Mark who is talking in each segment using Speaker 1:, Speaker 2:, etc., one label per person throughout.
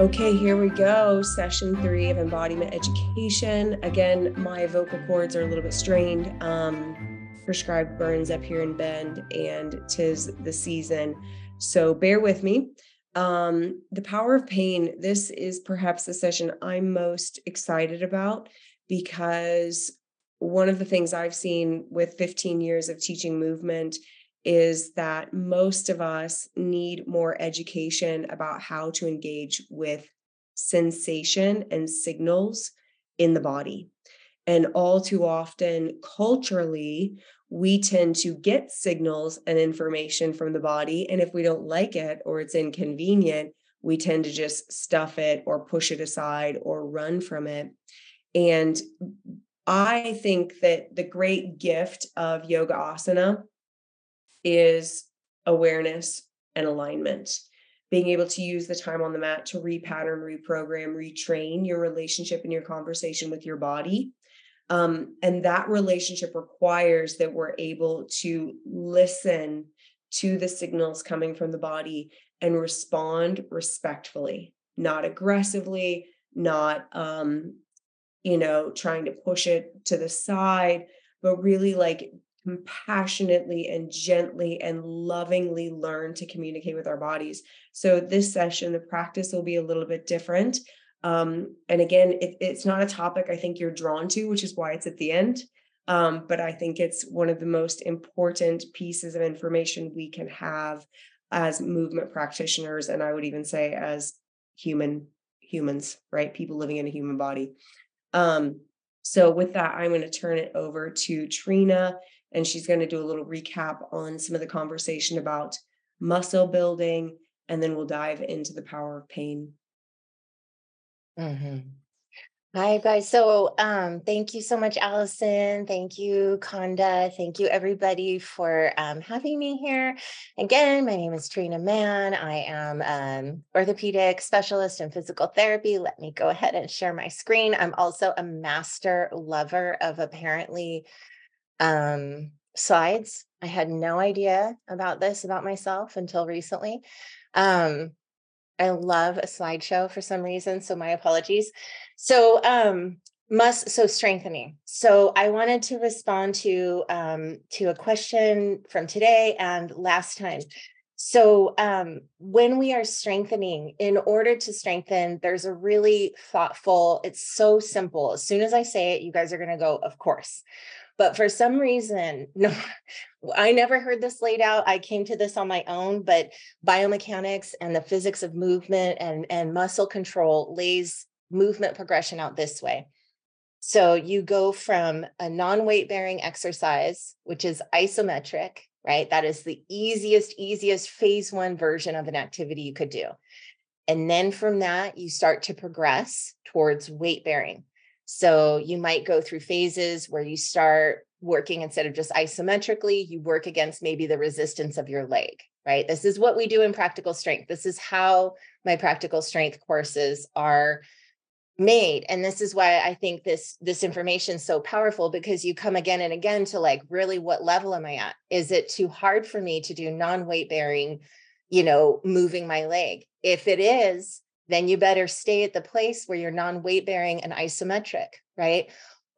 Speaker 1: Okay, here we go. Session three of embodiment education. Again, my vocal cords are a little bit strained. Um, prescribed burns up here in Bend, and tis the season. So bear with me. Um, the power of pain. This is perhaps the session I'm most excited about because one of the things I've seen with 15 years of teaching movement is that most of us need more education about how to engage with sensation and signals in the body. And all too often, culturally, we tend to get signals and information from the body. And if we don't like it or it's inconvenient, we tend to just stuff it or push it aside or run from it. And I think that the great gift of yoga asana is awareness and alignment. Being able to use the time on the mat to repattern, reprogram, retrain your relationship and your conversation with your body. Um, and that relationship requires that we're able to listen to the signals coming from the body and respond respectfully, not aggressively, not, um, you know, trying to push it to the side, but really like compassionately and gently and lovingly learn to communicate with our bodies. So, this session, the practice will be a little bit different. Um, and again, it, it's not a topic I think you're drawn to, which is why it's at the end. Um, but I think it's one of the most important pieces of information we can have as movement practitioners, and I would even say as human humans, right? People living in a human body. Um, so with that, I'm going to turn it over to Trina and she's going to do a little recap on some of the conversation about muscle building, and then we'll dive into the power of pain.
Speaker 2: Mm-hmm. Hi guys. So um thank you so much, Allison. Thank you, Kanda. Thank you everybody for um, having me here. Again, my name is Trina Mann. I am um orthopedic specialist in physical therapy. Let me go ahead and share my screen. I'm also a master lover of apparently um, slides. I had no idea about this about myself until recently. Um, I love a slideshow for some reason, so my apologies. So, um, must so strengthening. So, I wanted to respond to um, to a question from today and last time. So, um, when we are strengthening, in order to strengthen, there's a really thoughtful. It's so simple. As soon as I say it, you guys are going to go, of course. But for some reason, no, I never heard this laid out. I came to this on my own, but biomechanics and the physics of movement and, and muscle control lays movement progression out this way. So you go from a non weight bearing exercise, which is isometric, right? That is the easiest, easiest phase one version of an activity you could do. And then from that, you start to progress towards weight bearing. So you might go through phases where you start working instead of just isometrically, you work against maybe the resistance of your leg, right? This is what we do in practical strength. This is how my practical strength courses are made and this is why i think this this information is so powerful because you come again and again to like really what level am i at is it too hard for me to do non-weight bearing you know moving my leg if it is then you better stay at the place where you're non weight bearing and isometric, right?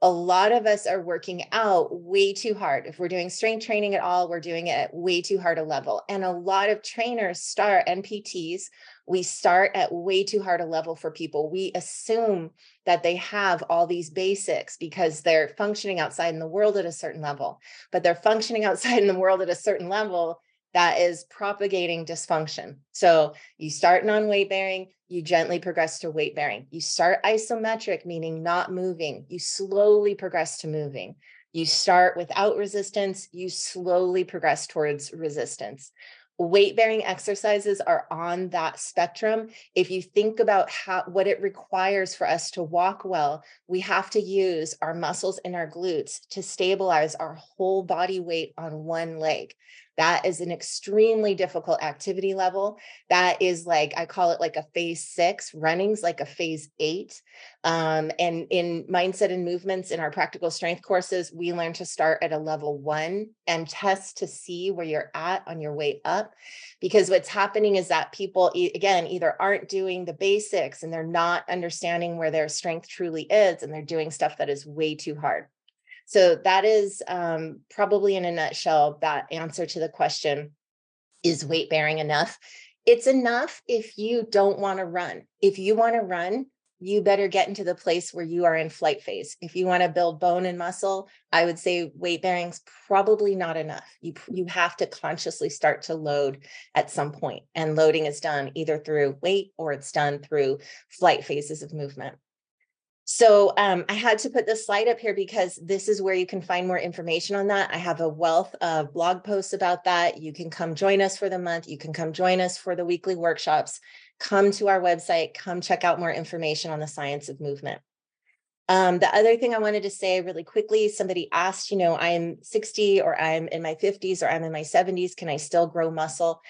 Speaker 2: A lot of us are working out way too hard. If we're doing strength training at all, we're doing it way too hard a level. And a lot of trainers start NPTs, we start at way too hard a level for people. We assume that they have all these basics because they're functioning outside in the world at a certain level, but they're functioning outside in the world at a certain level that is propagating dysfunction. So you start non weight bearing, you gently progress to weight bearing. You start isometric, meaning not moving, you slowly progress to moving. You start without resistance, you slowly progress towards resistance. Weight bearing exercises are on that spectrum. If you think about how what it requires for us to walk well, we have to use our muscles and our glutes to stabilize our whole body weight on one leg. That is an extremely difficult activity level. That is like, I call it like a phase six, running's like a phase eight. Um, and in mindset and movements in our practical strength courses, we learn to start at a level one and test to see where you're at on your way up. Because what's happening is that people, again, either aren't doing the basics and they're not understanding where their strength truly is, and they're doing stuff that is way too hard. So that is um, probably in a nutshell that answer to the question is weight bearing enough? It's enough if you don't want to run. If you want to run, you better get into the place where you are in flight phase. If you want to build bone and muscle, I would say weight bearing's probably not enough. You you have to consciously start to load at some point, and loading is done either through weight or it's done through flight phases of movement. So um, I had to put this slide up here because this is where you can find more information on that. I have a wealth of blog posts about that. You can come join us for the month. You can come join us for the weekly workshops. Come to our website. Come check out more information on the science of movement. Um, the other thing I wanted to say really quickly somebody asked, you know, I'm 60 or I'm in my 50s or I'm in my 70s. Can I still grow muscle?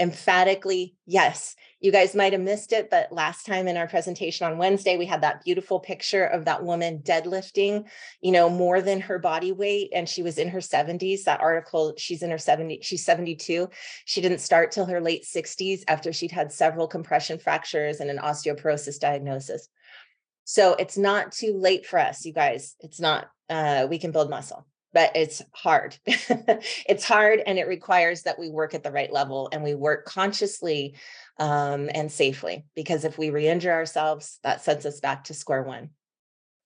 Speaker 2: Emphatically yes. You guys might have missed it, but last time in our presentation on Wednesday, we had that beautiful picture of that woman deadlifting, you know, more than her body weight. And she was in her 70s. That article, she's in her 70, she's 72. She didn't start till her late 60s after she'd had several compression fractures and an osteoporosis diagnosis. So it's not too late for us, you guys. It's not, uh, we can build muscle but it's hard. it's hard and it requires that we work at the right level and we work consciously um, and safely because if we re injure ourselves, that sends us back to square one.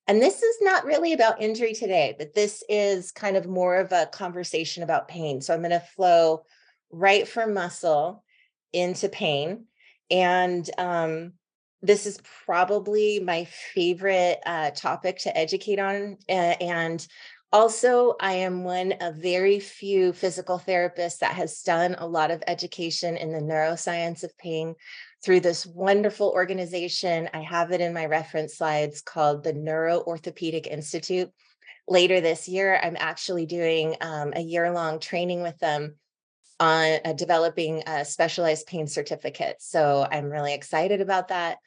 Speaker 2: And this is not really about injury today, but this is kind of more of a conversation about pain. So I'm going to flow right from muscle into pain. And um, this is probably my favorite uh, topic to educate on. And also, I am one of very few physical therapists that has done a lot of education in the neuroscience of pain through this wonderful organization. I have it in my reference slides called the Neuro Orthopedic Institute. Later this year, I'm actually doing um, a year long training with them on uh, developing a specialized pain certificate. So I'm really excited about that.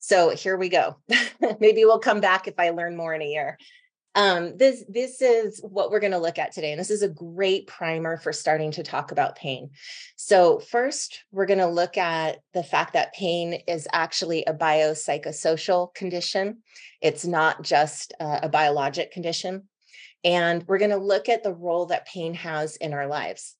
Speaker 2: So here we go. Maybe we'll come back if I learn more in a year. Um, this this is what we're going to look at today, and this is a great primer for starting to talk about pain. So first, we're going to look at the fact that pain is actually a biopsychosocial condition. It's not just a, a biologic condition, and we're going to look at the role that pain has in our lives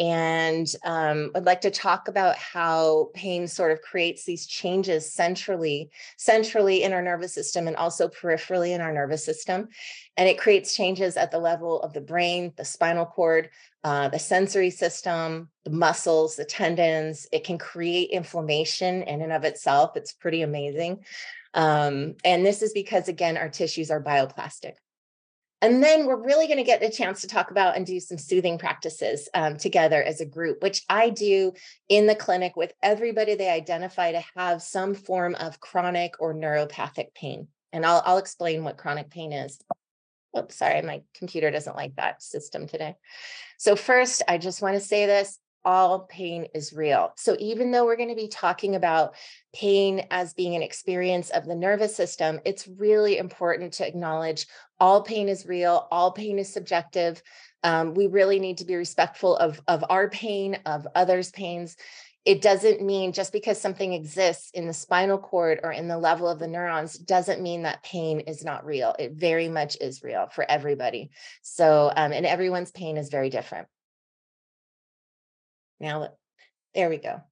Speaker 2: and um, I'd like to talk about how pain sort of creates these changes centrally, centrally in our nervous system, and also peripherally in our nervous system. And it creates changes at the level of the brain, the spinal cord, uh, the sensory system, the muscles, the tendons. It can create inflammation in and of itself. It's pretty amazing. Um, and this is because, again, our tissues are bioplastic. And then we're really going to get a chance to talk about and do some soothing practices um, together as a group, which I do in the clinic with everybody they identify to have some form of chronic or neuropathic pain. And I'll, I'll explain what chronic pain is. Oops, sorry, my computer doesn't like that system today. So, first, I just want to say this all pain is real. So, even though we're going to be talking about pain as being an experience of the nervous system, it's really important to acknowledge all pain is real, all pain is subjective. Um, we really need to be respectful of, of our pain, of others' pains. It doesn't mean just because something exists in the spinal cord or in the level of the neurons doesn't mean that pain is not real. It very much is real for everybody. So, um, and everyone's pain is very different. Now, there we go.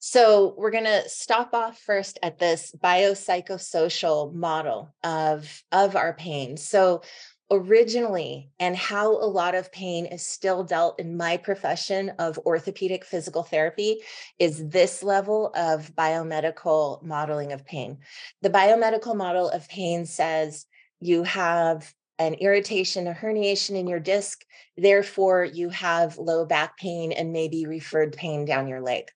Speaker 2: So we're going to stop off first at this biopsychosocial model of, of our pain. So originally and how a lot of pain is still dealt in my profession of orthopedic physical therapy is this level of biomedical modeling of pain. The biomedical model of pain says you have an irritation, a herniation in your disc. Therefore, you have low back pain and maybe referred pain down your leg.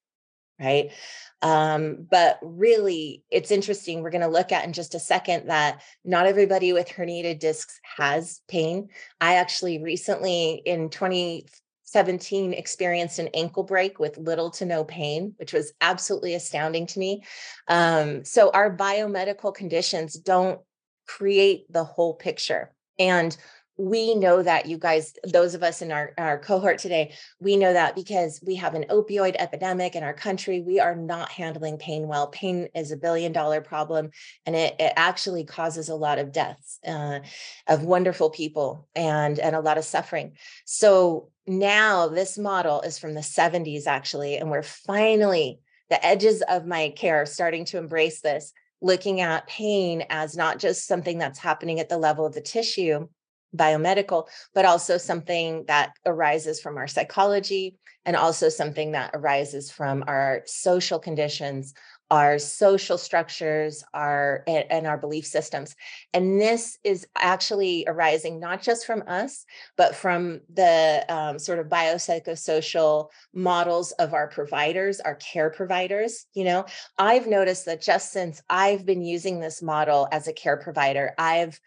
Speaker 2: Right. Um, but really, it's interesting. We're going to look at in just a second that not everybody with herniated discs has pain. I actually recently in 2017 experienced an ankle break with little to no pain, which was absolutely astounding to me. Um, so, our biomedical conditions don't create the whole picture. And we know that you guys those of us in our, our cohort today we know that because we have an opioid epidemic in our country we are not handling pain well. Pain is a billion dollar problem and it, it actually causes a lot of deaths uh, of wonderful people and and a lot of suffering. So now this model is from the 70s actually and we're finally the edges of my care starting to embrace this looking at pain as not just something that's happening at the level of the tissue biomedical, but also something that arises from our psychology and also something that arises from our social conditions, our social structures, our and our belief systems. And this is actually arising not just from us, but from the um, sort of biopsychosocial models of our providers, our care providers. You know, I've noticed that just since I've been using this model as a care provider, I've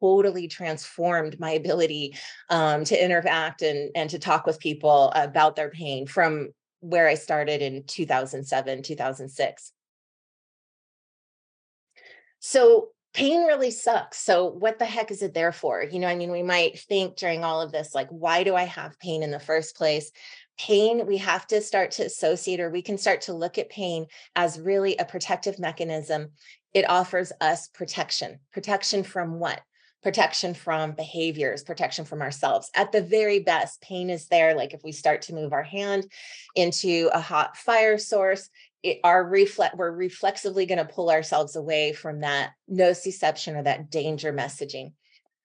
Speaker 2: totally transformed my ability um, to interact and, and to talk with people about their pain from where I started in 2007, 2006. So pain really sucks. So what the heck is it there for? You know, I mean, we might think during all of this, like, why do I have pain in the first place? Pain, we have to start to associate, or we can start to look at pain as really a protective mechanism. It offers us protection. Protection from what? Protection from behaviors, protection from ourselves. At the very best, pain is there. Like if we start to move our hand into a hot fire source, it, our reflex we're reflexively going to pull ourselves away from that nociception or that danger messaging.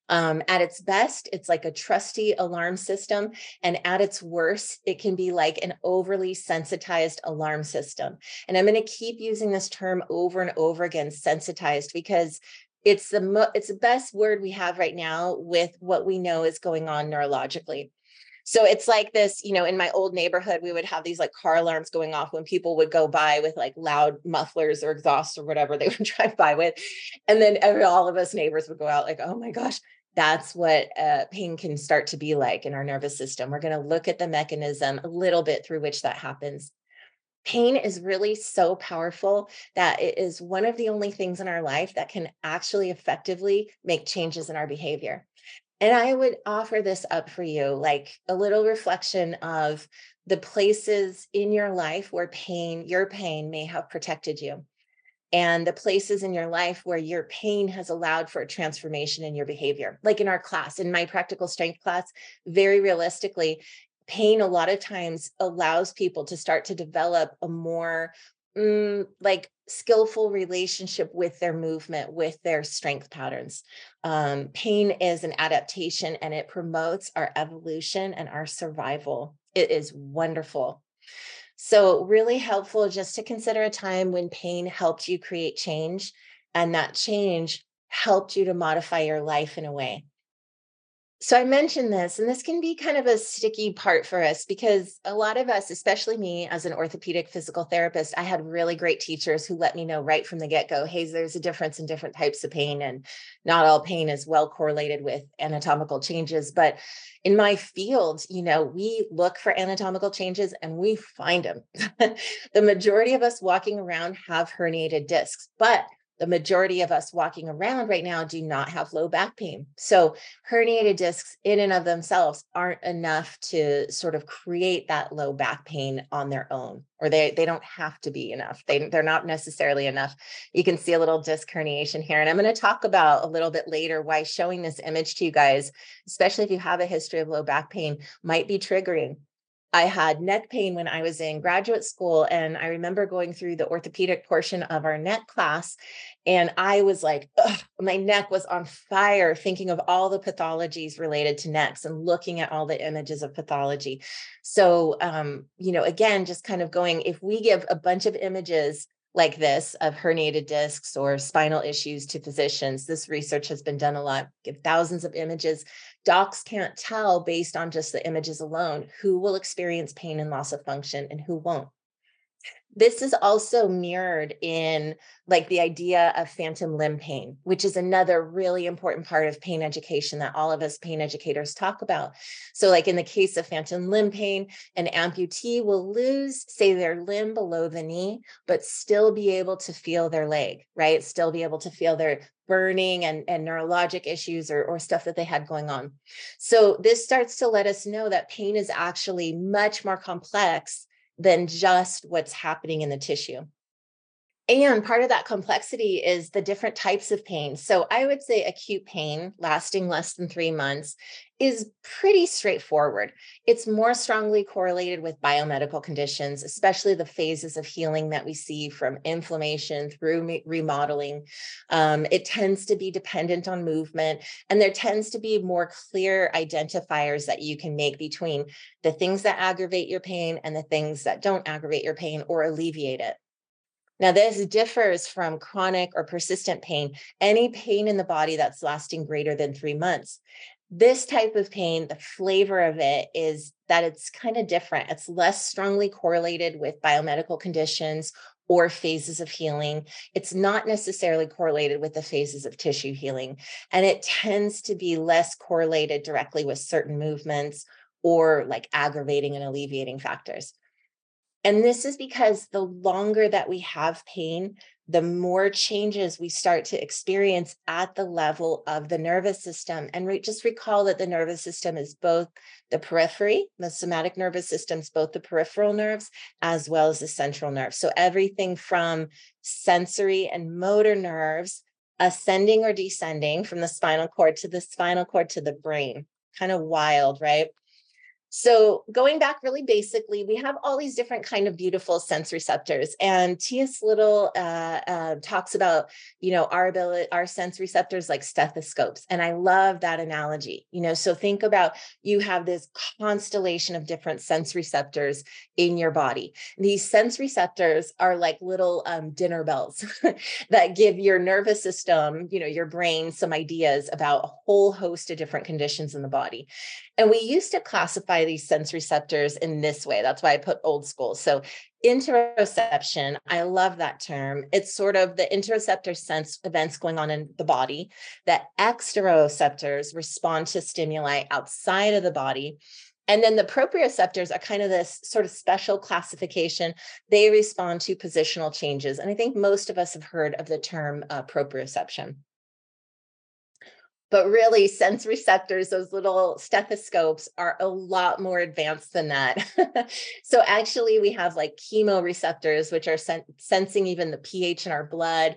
Speaker 2: Um, at its best, it's like a trusty alarm system. And at its worst, it can be like an overly sensitized alarm system. And I'm going to keep using this term over and over again sensitized because it's the mo- it's the best word we have right now with what we know is going on neurologically. So it's like this you know in my old neighborhood we would have these like car alarms going off when people would go by with like loud mufflers or exhaust or whatever they would drive by with and then every, all of us neighbors would go out like oh my gosh that's what uh, pain can start to be like in our nervous system. We're going to look at the mechanism a little bit through which that happens pain is really so powerful that it is one of the only things in our life that can actually effectively make changes in our behavior. And I would offer this up for you like a little reflection of the places in your life where pain, your pain may have protected you. And the places in your life where your pain has allowed for a transformation in your behavior. Like in our class, in my practical strength class, very realistically, pain a lot of times allows people to start to develop a more mm, like skillful relationship with their movement with their strength patterns. Um, pain is an adaptation and it promotes our evolution and our survival. It is wonderful. So really helpful just to consider a time when pain helped you create change and that change helped you to modify your life in a way so I mentioned this, and this can be kind of a sticky part for us because a lot of us, especially me as an orthopedic physical therapist, I had really great teachers who let me know right from the get go hey, there's a difference in different types of pain, and not all pain is well correlated with anatomical changes. But in my field, you know, we look for anatomical changes and we find them. the majority of us walking around have herniated discs, but the majority of us walking around right now do not have low back pain. So, herniated discs in and of themselves aren't enough to sort of create that low back pain on their own, or they, they don't have to be enough. They, they're not necessarily enough. You can see a little disc herniation here. And I'm going to talk about a little bit later why showing this image to you guys, especially if you have a history of low back pain, might be triggering I had neck pain when I was in graduate school. And I remember going through the orthopedic portion of our neck class. And I was like, my neck was on fire thinking of all the pathologies related to necks and looking at all the images of pathology. So, um, you know, again, just kind of going, if we give a bunch of images like this of herniated discs or spinal issues to physicians. This research has been done a lot, give thousands of images. Docs can't tell based on just the images alone who will experience pain and loss of function and who won't. this is also mirrored in like the idea of phantom limb pain, which is another really important part of pain education that all of us pain educators talk about. So, like in the case of phantom limb pain, an amputee will lose, say, their limb below the knee, but still be able to feel their leg, right? Still be able to feel their burning and, and neurologic issues or, or stuff that they had going on. So, this starts to let us know that pain is actually much more complex than just what's happening in the tissue. And part of that complexity is the different types of pain. So I would say acute pain lasting less than three months is pretty straightforward. It's more strongly correlated with biomedical conditions, especially the phases of healing that we see from inflammation through remodeling. Um, it tends to be dependent on movement, and there tends to be more clear identifiers that you can make between the things that aggravate your pain and the things that don't aggravate your pain or alleviate it. Now, this differs from chronic or persistent pain, any pain in the body that's lasting greater than three months. This type of pain, the flavor of it is that it's kind of different. It's less strongly correlated with biomedical conditions or phases of healing. It's not necessarily correlated with the phases of tissue healing. And it tends to be less correlated directly with certain movements or like aggravating and alleviating factors. And this is because the longer that we have pain, the more changes we start to experience at the level of the nervous system. And re- just recall that the nervous system is both the periphery, the somatic nervous system is both the peripheral nerves as well as the central nerves. So everything from sensory and motor nerves ascending or descending from the spinal cord to the spinal cord to the brain. Kind of wild, right? So going back really basically, we have all these different kind of beautiful sense receptors. And T.S. Little uh, uh, talks about, you know, our ability, our sense receptors like stethoscopes. And I love that analogy. You know, so think about you have this constellation of different sense receptors in your body. These sense receptors are like little um, dinner bells that give your nervous system, you know, your brain some ideas about a whole host of different conditions in the body. And we used to classify these sense receptors in this way. That's why I put old school. So interoception, I love that term. It's sort of the interoceptor sense events going on in the body that exteroceptors respond to stimuli outside of the body. And then the proprioceptors are kind of this sort of special classification. They respond to positional changes. And I think most of us have heard of the term uh, proprioception but really sense receptors those little stethoscopes are a lot more advanced than that so actually we have like chemoreceptors which are sen- sensing even the ph in our blood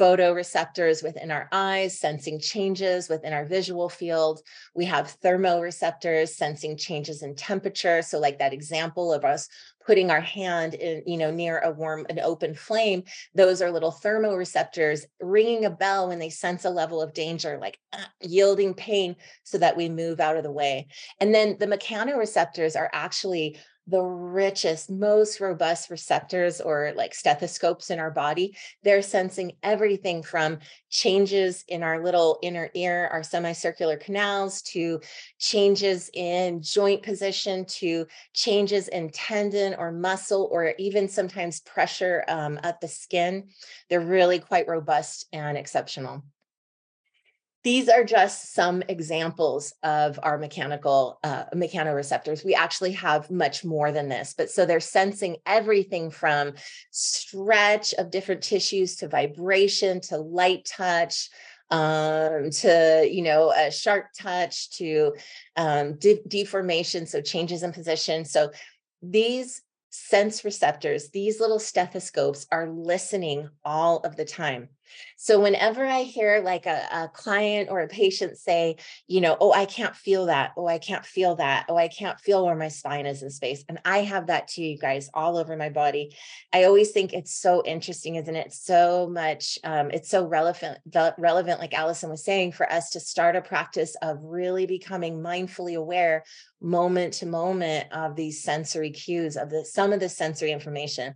Speaker 2: photoreceptors within our eyes, sensing changes within our visual field. We have thermoreceptors sensing changes in temperature. So, like that example of us putting our hand in, you know, near a warm, an open flame, those are little thermoreceptors ringing a bell when they sense a level of danger, like uh, yielding pain so that we move out of the way. And then the mechanoreceptors are actually the richest, most robust receptors or like stethoscopes in our body. They're sensing everything from changes in our little inner ear, our semicircular canals, to changes in joint position, to changes in tendon or muscle, or even sometimes pressure um, at the skin. They're really quite robust and exceptional these are just some examples of our mechanical uh, mechanoreceptors. We actually have much more than this, but so they're sensing everything from stretch of different tissues to vibration to light touch um, to you know a sharp touch to um, de- deformation, so changes in position. So these sense receptors, these little stethoscopes are listening all of the time. So whenever I hear like a, a, client or a patient say, you know, oh, I can't feel that. Oh, I can't feel that. Oh, I can't feel where my spine is in space. And I have that too, you guys, all over my body. I always think it's so interesting, isn't it? So much, um, it's so relevant, relevant, like Allison was saying, for us to start a practice of really becoming mindfully aware moment to moment of these sensory cues of the some of the sensory information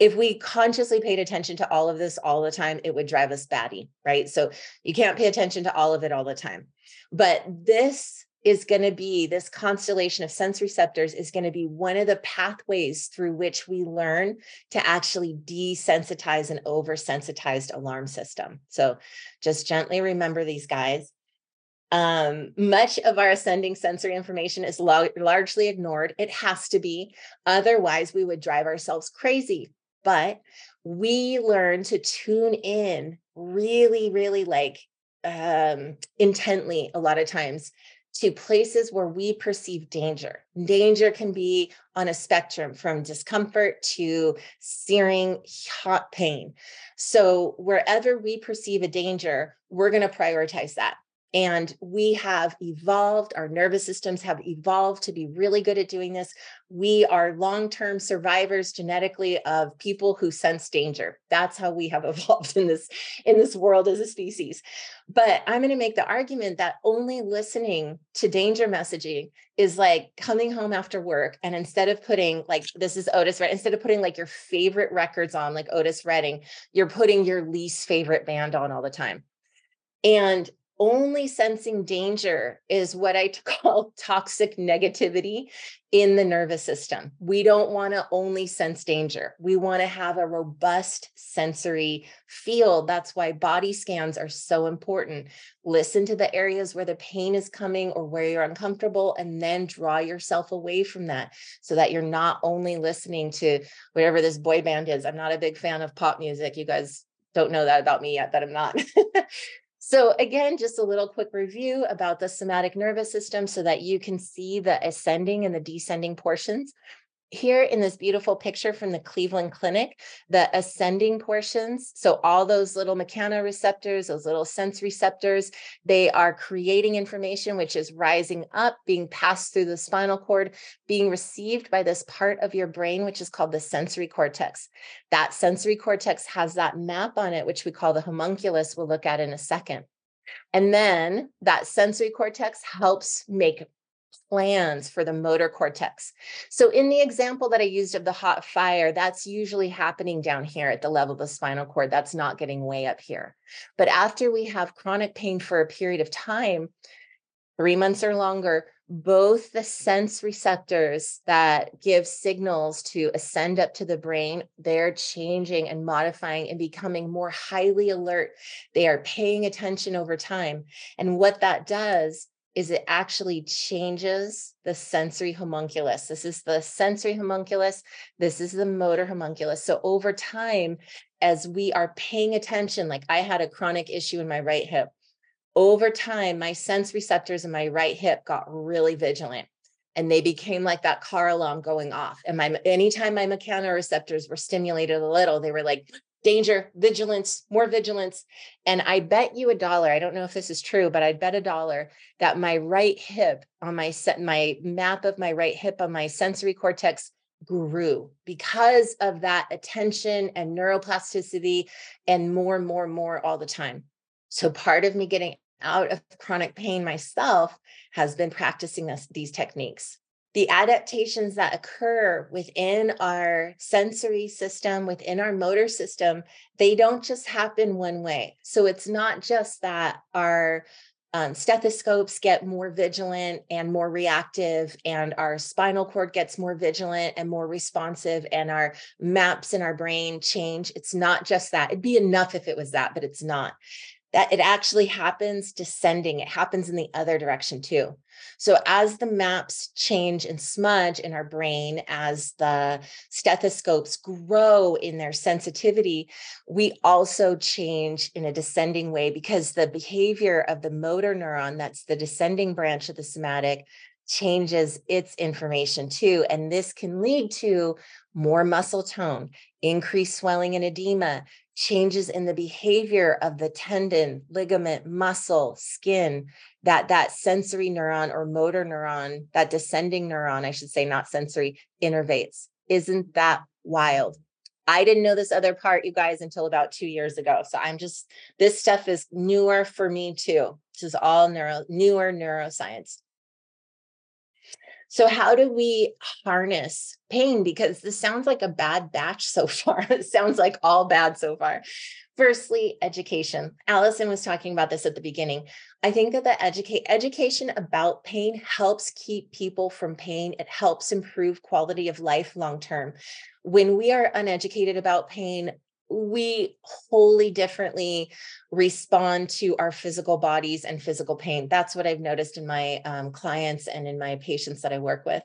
Speaker 2: if we consciously paid attention to all of this all the time, it would drive us batty, right? So you can't pay attention to all of it all the time. But this is going to be this constellation of sense receptors is going to be one of the pathways through which we learn to actually desensitize an oversensitized alarm system. So just gently remember these guys. Um, much of our ascending sensory information is lo- largely ignored. It has to be. Otherwise, we would drive ourselves crazy. But we learn to tune in really, really like um, intently a lot of times to places where we perceive danger. Danger can be on a spectrum from discomfort to searing hot pain. So, wherever we perceive a danger, we're going to prioritize that. And we have evolved, our nervous systems have evolved to be really good at doing this. We are long term survivors genetically of people who sense danger. That's how we have evolved in this, in this world as a species. But I'm going to make the argument that only listening to danger messaging is like coming home after work and instead of putting like this is Otis Redding, instead of putting like your favorite records on, like Otis Redding, you're putting your least favorite band on all the time. And only sensing danger is what I call toxic negativity in the nervous system. We don't want to only sense danger. We want to have a robust sensory field. That's why body scans are so important. Listen to the areas where the pain is coming or where you're uncomfortable, and then draw yourself away from that so that you're not only listening to whatever this boy band is. I'm not a big fan of pop music. You guys don't know that about me yet, that I'm not. So, again, just a little quick review about the somatic nervous system so that you can see the ascending and the descending portions here in this beautiful picture from the Cleveland Clinic, the ascending portions, so all those little mechanoreceptors, those little sense receptors, they are creating information which is rising up, being passed through the spinal cord, being received by this part of your brain, which is called the sensory cortex. That sensory cortex has that map on it, which we call the homunculus, we'll look at in a second. And then that sensory cortex helps make plans for the motor cortex. So, in the example that I used of the hot fire, that's usually happening down here at the level of the spinal cord. That's not getting way up here. But after we have chronic pain for a period of time, three months or longer, both the sense receptors that give signals to ascend up to the brain, they're changing and modifying and becoming more highly alert. They are paying attention over time. And what that does is it actually changes the sensory homunculus. This is the sensory homunculus. This is the motor homunculus. So over time, as we are paying attention, like I had a chronic issue in my right hip, over time, my sense receptors in my right hip got really vigilant and they became like that car alarm going off. And my anytime my mechanoreceptors were stimulated a little, they were like, danger, vigilance, more vigilance. And I bet you a dollar. I don't know if this is true, but I'd bet a dollar that my right hip on my set, my map of my right hip on my sensory cortex grew because of that attention and neuroplasticity and more, and more, and more all the time. So part of me getting out of chronic pain myself has been practicing this, these techniques the adaptations that occur within our sensory system, within our motor system, they don't just happen one way. So it's not just that our um, stethoscopes get more vigilant and more reactive, and our spinal cord gets more vigilant and more responsive, and our maps in our brain change. It's not just that. It'd be enough if it was that, but it's not that it actually happens descending. It happens in the other direction too. So, as the maps change and smudge in our brain, as the stethoscopes grow in their sensitivity, we also change in a descending way because the behavior of the motor neuron, that's the descending branch of the somatic, changes its information too. And this can lead to more muscle tone, increased swelling and edema, changes in the behavior of the tendon, ligament, muscle, skin, that that sensory neuron or motor neuron, that descending neuron, I should say, not sensory, innervates. Isn't that wild? I didn't know this other part, you guys, until about two years ago. So I'm just, this stuff is newer for me too. This is all neuro, newer neuroscience. So, how do we harness pain? Because this sounds like a bad batch so far. it sounds like all bad so far. Firstly, education. Allison was talking about this at the beginning. I think that the educate education about pain helps keep people from pain. It helps improve quality of life long term. When we are uneducated about pain, we wholly differently respond to our physical bodies and physical pain. That's what I've noticed in my um, clients and in my patients that I work with.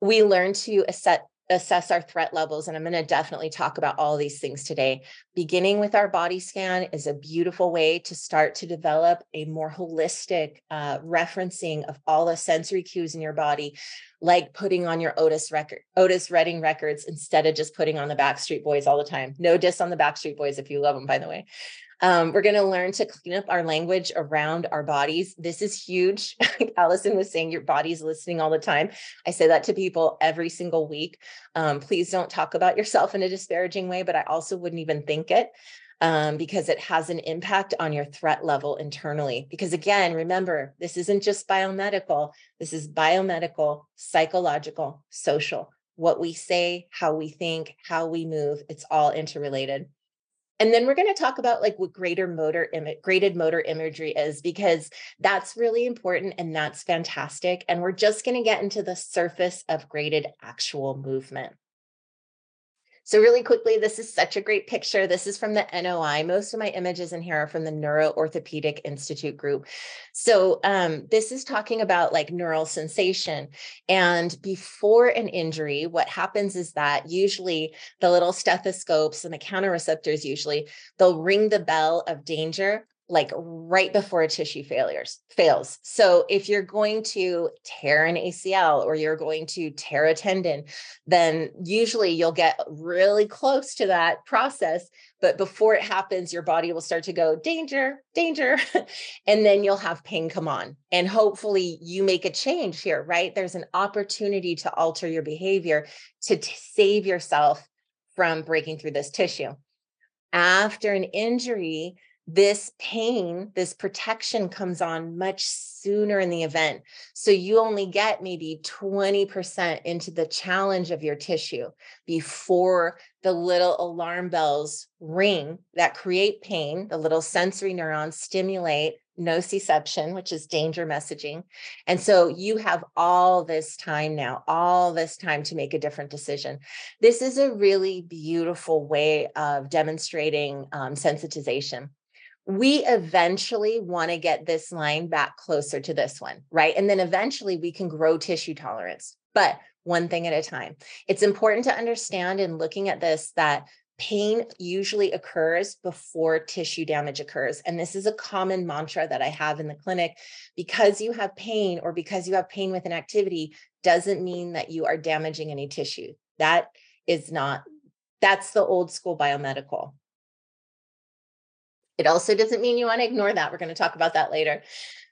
Speaker 2: We learn to assess, assess our threat levels. And I'm going to definitely talk about all these things today. Beginning with our body scan is a beautiful way to start to develop a more holistic uh, referencing of all the sensory cues in your body, like putting on your Otis record, Otis Redding records instead of just putting on the Backstreet Boys all the time. No diss on the Backstreet Boys if you love them, by the way. Um, we're going to learn to clean up our language around our bodies. This is huge. Allison was saying your body's listening all the time. I say that to people every single week. Um, please don't talk about yourself in a disparaging way, but I also wouldn't even think it um, because it has an impact on your threat level internally. Because again, remember, this isn't just biomedical, this is biomedical, psychological, social. What we say, how we think, how we move, it's all interrelated. And then we're going to talk about like what greater motor Im- graded motor imagery is because that's really important and that's fantastic. And we're just going to get into the surface of graded actual movement. So, really quickly, this is such a great picture. This is from the NOI. Most of my images in here are from the Neuro Orthopedic Institute group. So, um, this is talking about like neural sensation. And before an injury, what happens is that usually the little stethoscopes and the counter receptors, usually they'll ring the bell of danger like right before a tissue failures fails. So if you're going to tear an ACL or you're going to tear a tendon, then usually you'll get really close to that process, but before it happens your body will start to go danger, danger, and then you'll have pain come on. And hopefully you make a change here, right? There's an opportunity to alter your behavior to t- save yourself from breaking through this tissue. After an injury, this pain, this protection comes on much sooner in the event. So you only get maybe 20% into the challenge of your tissue before the little alarm bells ring that create pain. The little sensory neurons stimulate nociception, which is danger messaging. And so you have all this time now, all this time to make a different decision. This is a really beautiful way of demonstrating um, sensitization we eventually want to get this line back closer to this one, right? And then eventually we can grow tissue tolerance, but one thing at a time. It's important to understand in looking at this that pain usually occurs before tissue damage occurs. And this is a common mantra that I have in the clinic. Because you have pain or because you have pain with an activity doesn't mean that you are damaging any tissue. That is not, that's the old school biomedical. It also doesn't mean you want to ignore that. We're going to talk about that later.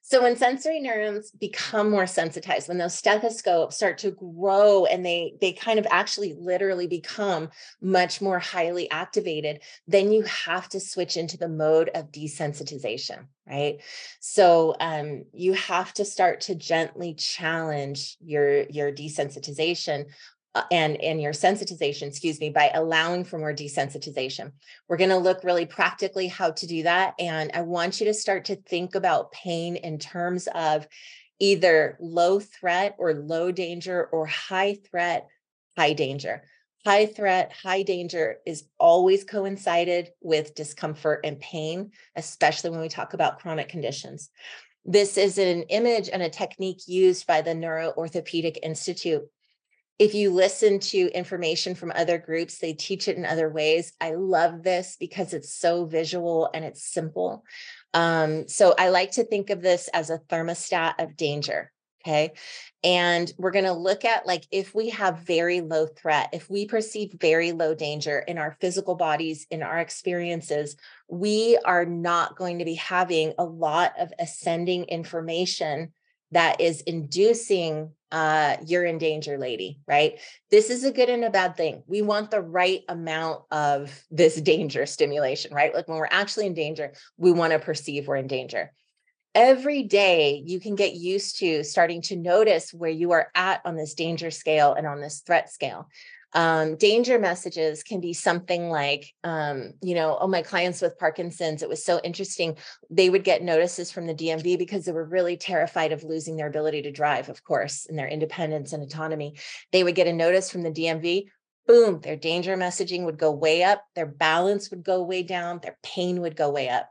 Speaker 2: So when sensory neurons become more sensitized, when those stethoscopes start to grow and they they kind of actually literally become much more highly activated, then you have to switch into the mode of desensitization, right? So um, you have to start to gently challenge your your desensitization Uh, and and your sensitization excuse me by allowing for more desensitization. We're going to look really practically how to do that and i want you to start to think about pain in terms of either low threat or low danger or high threat high danger. High threat high danger is always coincided with discomfort and pain especially when we talk about chronic conditions. This is an image and a technique used by the neuroorthopedic institute if you listen to information from other groups, they teach it in other ways. I love this because it's so visual and it's simple. Um, so I like to think of this as a thermostat of danger. Okay. And we're going to look at like if we have very low threat, if we perceive very low danger in our physical bodies, in our experiences, we are not going to be having a lot of ascending information that is inducing uh, you're in danger, lady, right? This is a good and a bad thing. We want the right amount of this danger stimulation, right? Like when we're actually in danger, we want to perceive we're in danger. every day you can get used to starting to notice where you are at on this danger scale and on this threat scale um, danger messages can be something like um, you know oh my clients with parkinson's it was so interesting. They would get notices from the dmv because they were really terrified of losing their ability to drive of course and their independence and autonomy. They would get a notice from the dmv boom their danger messaging would go way up their balance would go way down their pain would go way up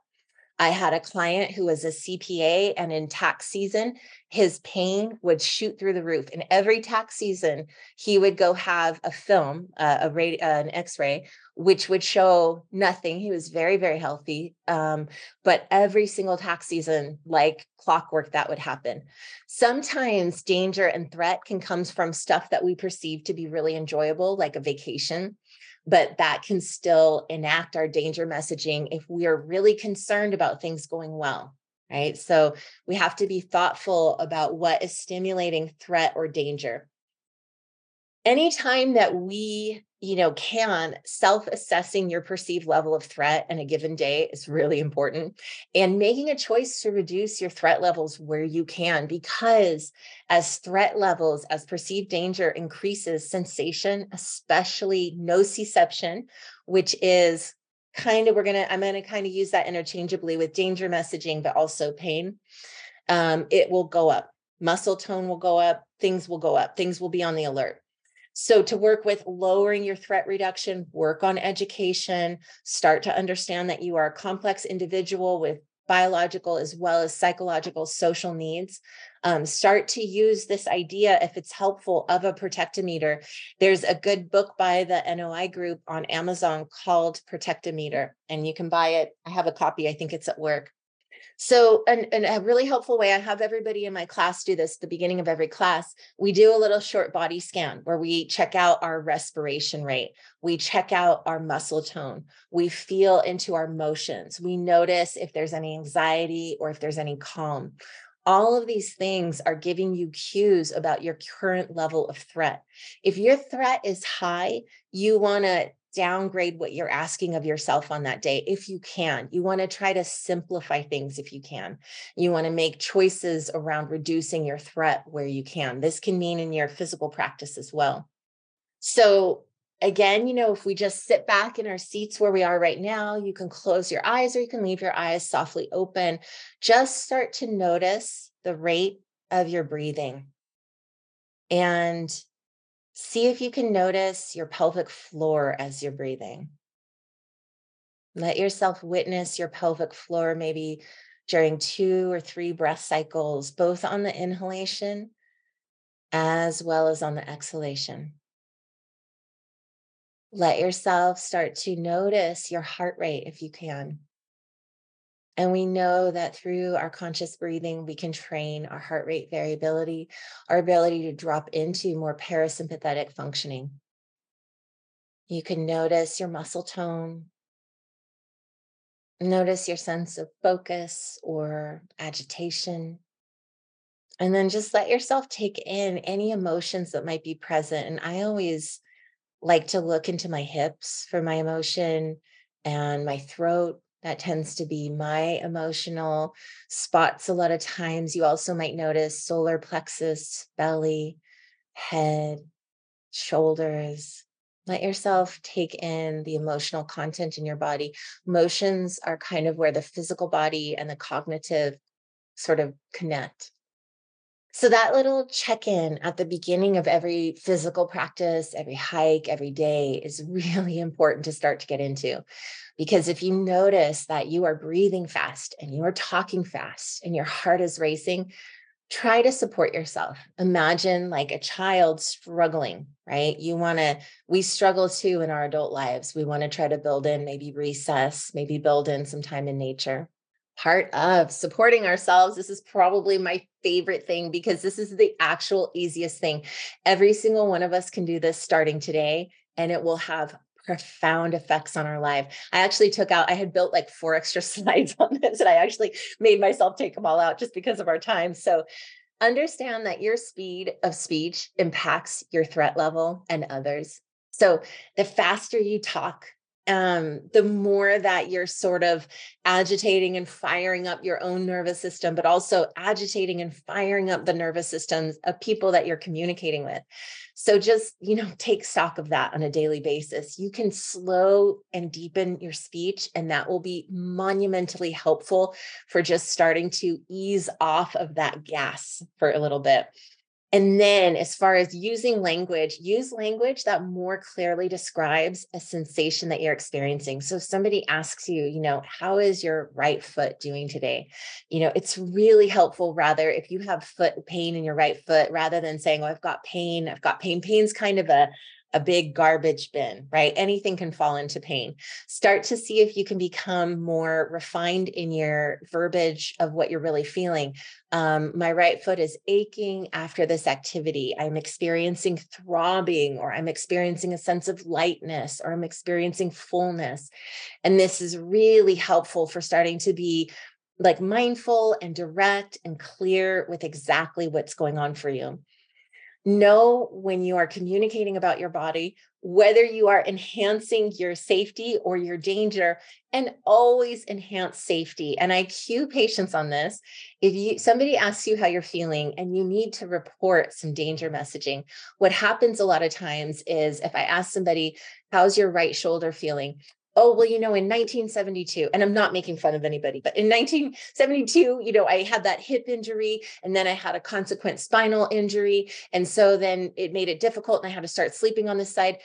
Speaker 2: I had a client who was a CPA, and in tax season, his pain would shoot through the roof. And every tax season, he would go have a film, uh, a radi- uh, an X-ray, which would show nothing. He was very, very healthy. Um, but every single tax season, like clockwork, that would happen. Sometimes danger and threat can come from stuff that we perceive to be really enjoyable, like a vacation but that can still enact our danger messaging if we are really concerned about things going well right? So we have to be thoughtful about what is stimulating threat or danger. Anytime that we you know can self-assessing your perceived level of threat in a given day is really important and making a choice to reduce your threat levels where you can because as threat levels as perceived danger increases sensation especially nociception which is kind of we're going to i'm going to kind of use that interchangeably with danger messaging but also pain um, it will go up. Muscle tone will go up things will go up things will be on the alert so, to work with lowering your threat reduction, work on education, start to understand that you are a complex individual with biological as well as psychological social needs. Um, start to use this idea, if it's helpful, of a protectometer. There's a good book by the NOI group on Amazon called Protectometer, and you can buy it. I have a copy, I think it's at work. So, and, and a really helpful way, I have everybody in my class do this at the beginning of every class. We do a little short body scan where we check out our respiration rate, we check out our muscle tone, we feel into our motions, we notice if there's any anxiety or if there's any calm. All of these things are giving you cues about your current level of threat. If your threat is high, you want to downgrade what you're asking of yourself on that day if you can. You want to try to simplify things if you can. You want to make choices around reducing your threat where you can. This can mean in your physical practice as well. So, again, you know, if we just sit back in our seats where we are right now, you can close your eyes or you can leave your eyes softly open. Just start to notice the rate of your breathing. And See if you can notice your pelvic floor as you're breathing. Let yourself witness your pelvic floor maybe during two or three breath cycles, both on the inhalation as well as on the exhalation. Let yourself start to notice your heart rate if you can. And we know that through our conscious breathing, we can train our heart rate variability, our ability to drop into more parasympathetic functioning. You can notice your muscle tone, notice your sense of focus or agitation. And then just let yourself take in any emotions that might be present. And I always like to look into my hips for my emotion and my throat that tends to be my emotional spots a lot of times. You also might notice solar plexus, belly, head, shoulders. Let yourself take in the emotional content in your body. Motions are kind of where the physical body and the cognitive sort of connect. So, that little check in at the beginning of every physical practice, every hike, every day is really important to start to get into. Because if you notice that you are breathing fast and you are talking fast and your heart is racing, try to support yourself. Imagine like a child struggling, right? You want to, we struggle too in our adult lives. We want to try to build in maybe recess, maybe build in some time in nature part of supporting ourselves. This is probably my favorite thing because this is the actual easiest thing. Every single one of us can do this starting today, and it will have profound effects on our life. I actually took out, I had built like four extra slides on this, and I actually made myself take them all out just because of our time. So understand that your speed of speech impacts your threat level and others. So the faster you talk, um, the more that you're sort of agitating and firing up your own nervous system, but also agitating and firing up the nervous systems of people that you're communicating with. So just, you know, take stock of that on a daily basis. You can slow and deepen your speech, and that will be monumentally helpful for just starting to ease off of that gas for a little bit. And then, as far as using language, use language that more clearly describes a sensation that you're experiencing. So, if somebody asks you, you know, how is your right foot doing today? You know, it's really helpful rather if you have foot pain in your right foot, rather than saying, oh, I've got pain, I've got pain. Pain's kind of a a big garbage bin, right? Anything can fall into pain. Start to see if you can become more refined in your verbiage of what you're really feeling. Um, my right foot is aching after this activity. I'm experiencing throbbing, or I'm experiencing a sense of lightness, or I'm experiencing fullness. And this is really helpful for starting to be like mindful and direct and clear with exactly what's going on for you know when you are communicating about your body whether you are enhancing your safety or your danger and always enhance safety and i cue patients on this. If you somebody asks you how you're feeling and you need to report some danger messaging what happens a lot of times is if i ask somebody how's your right shoulder feeling oh well you know in 1972 and i'm not making fun of anybody but in 1972 you know i had that hip injury and then i had a consequent spinal injury and so then it made it difficult and i had to start sleeping on this side.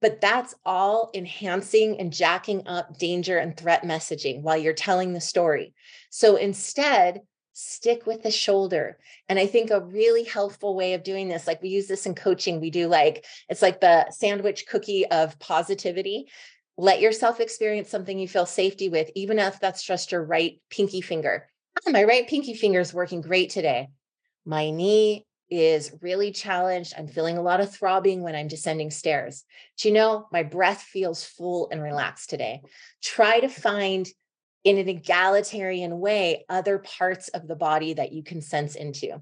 Speaker 2: But that's all enhancing and jacking up danger and threat messaging while you're telling the story. So instead stick with the shoulder. And I think a really helpful way of doing this, like we use this in coaching, we do like, it's like the sandwich cookie of positivity let yourself experience something you feel safety with, even if that's just your right pinky finger. Oh, my right pinky finger is working great today. My knee is really challenged. I'm feeling a lot of throbbing when I'm descending stairs. Do you know, my breath feels full and relaxed today. Try to find in an egalitarian way other parts of the body that you can sense into.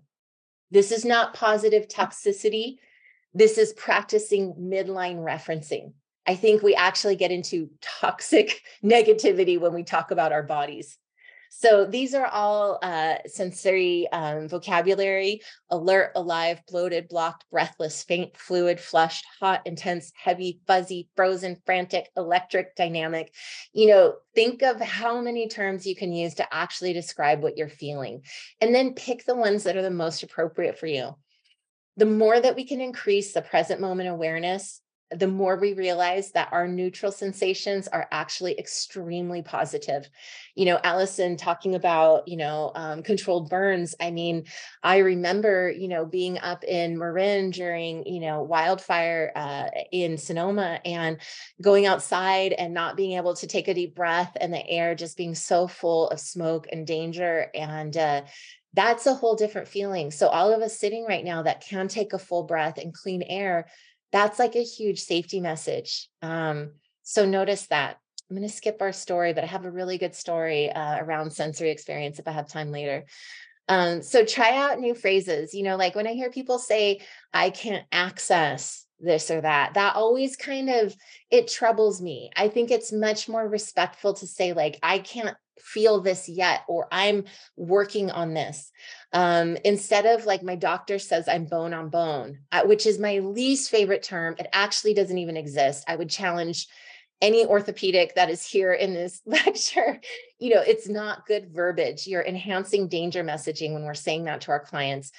Speaker 2: This is not positive mm. toxicity. This is practicing midline referencing. I think we actually get into toxic negativity when we talk about our bodies. So these are all uh, sensory um, vocabulary alert, alive, bloated, blocked, breathless, faint, fluid, flushed, hot, intense, heavy, fuzzy, frozen, frantic, electric, dynamic. You know, think of how many terms you can use to actually describe what you're feeling, and then pick the ones that are the most appropriate for you. The more that we can increase the present moment awareness, the more we realize that our neutral sensations are actually extremely positive. You know, Allison talking about, you know, um, controlled burns. I mean, I remember, you know, being up in Marin during, you know, wildfire uh, in Sonoma and going outside and not being able to take a deep breath and the air just being so full of smoke and danger. And, uh, that's a whole different feeling. So, all of us sitting right now that can take a full breath and clean air, that's like a huge safety message. Um, so notice that. I'm going to skip our story, but I have a really good story uh, around sensory experience if I have time later. Um, so try out new phrases. You know, like when I hear people say, I can't access this or that, that always kind of it troubles me. I think it's much more respectful to say, like, I can't feel this yet, or I'm working on this. Um, instead of like my doctor says, I'm bone on bone, uh, which is my least favorite term. It actually doesn't even exist. I would challenge any orthopedic that is here in this lecture. You know, it's not good verbiage. You're enhancing danger messaging when we're saying that to our clients.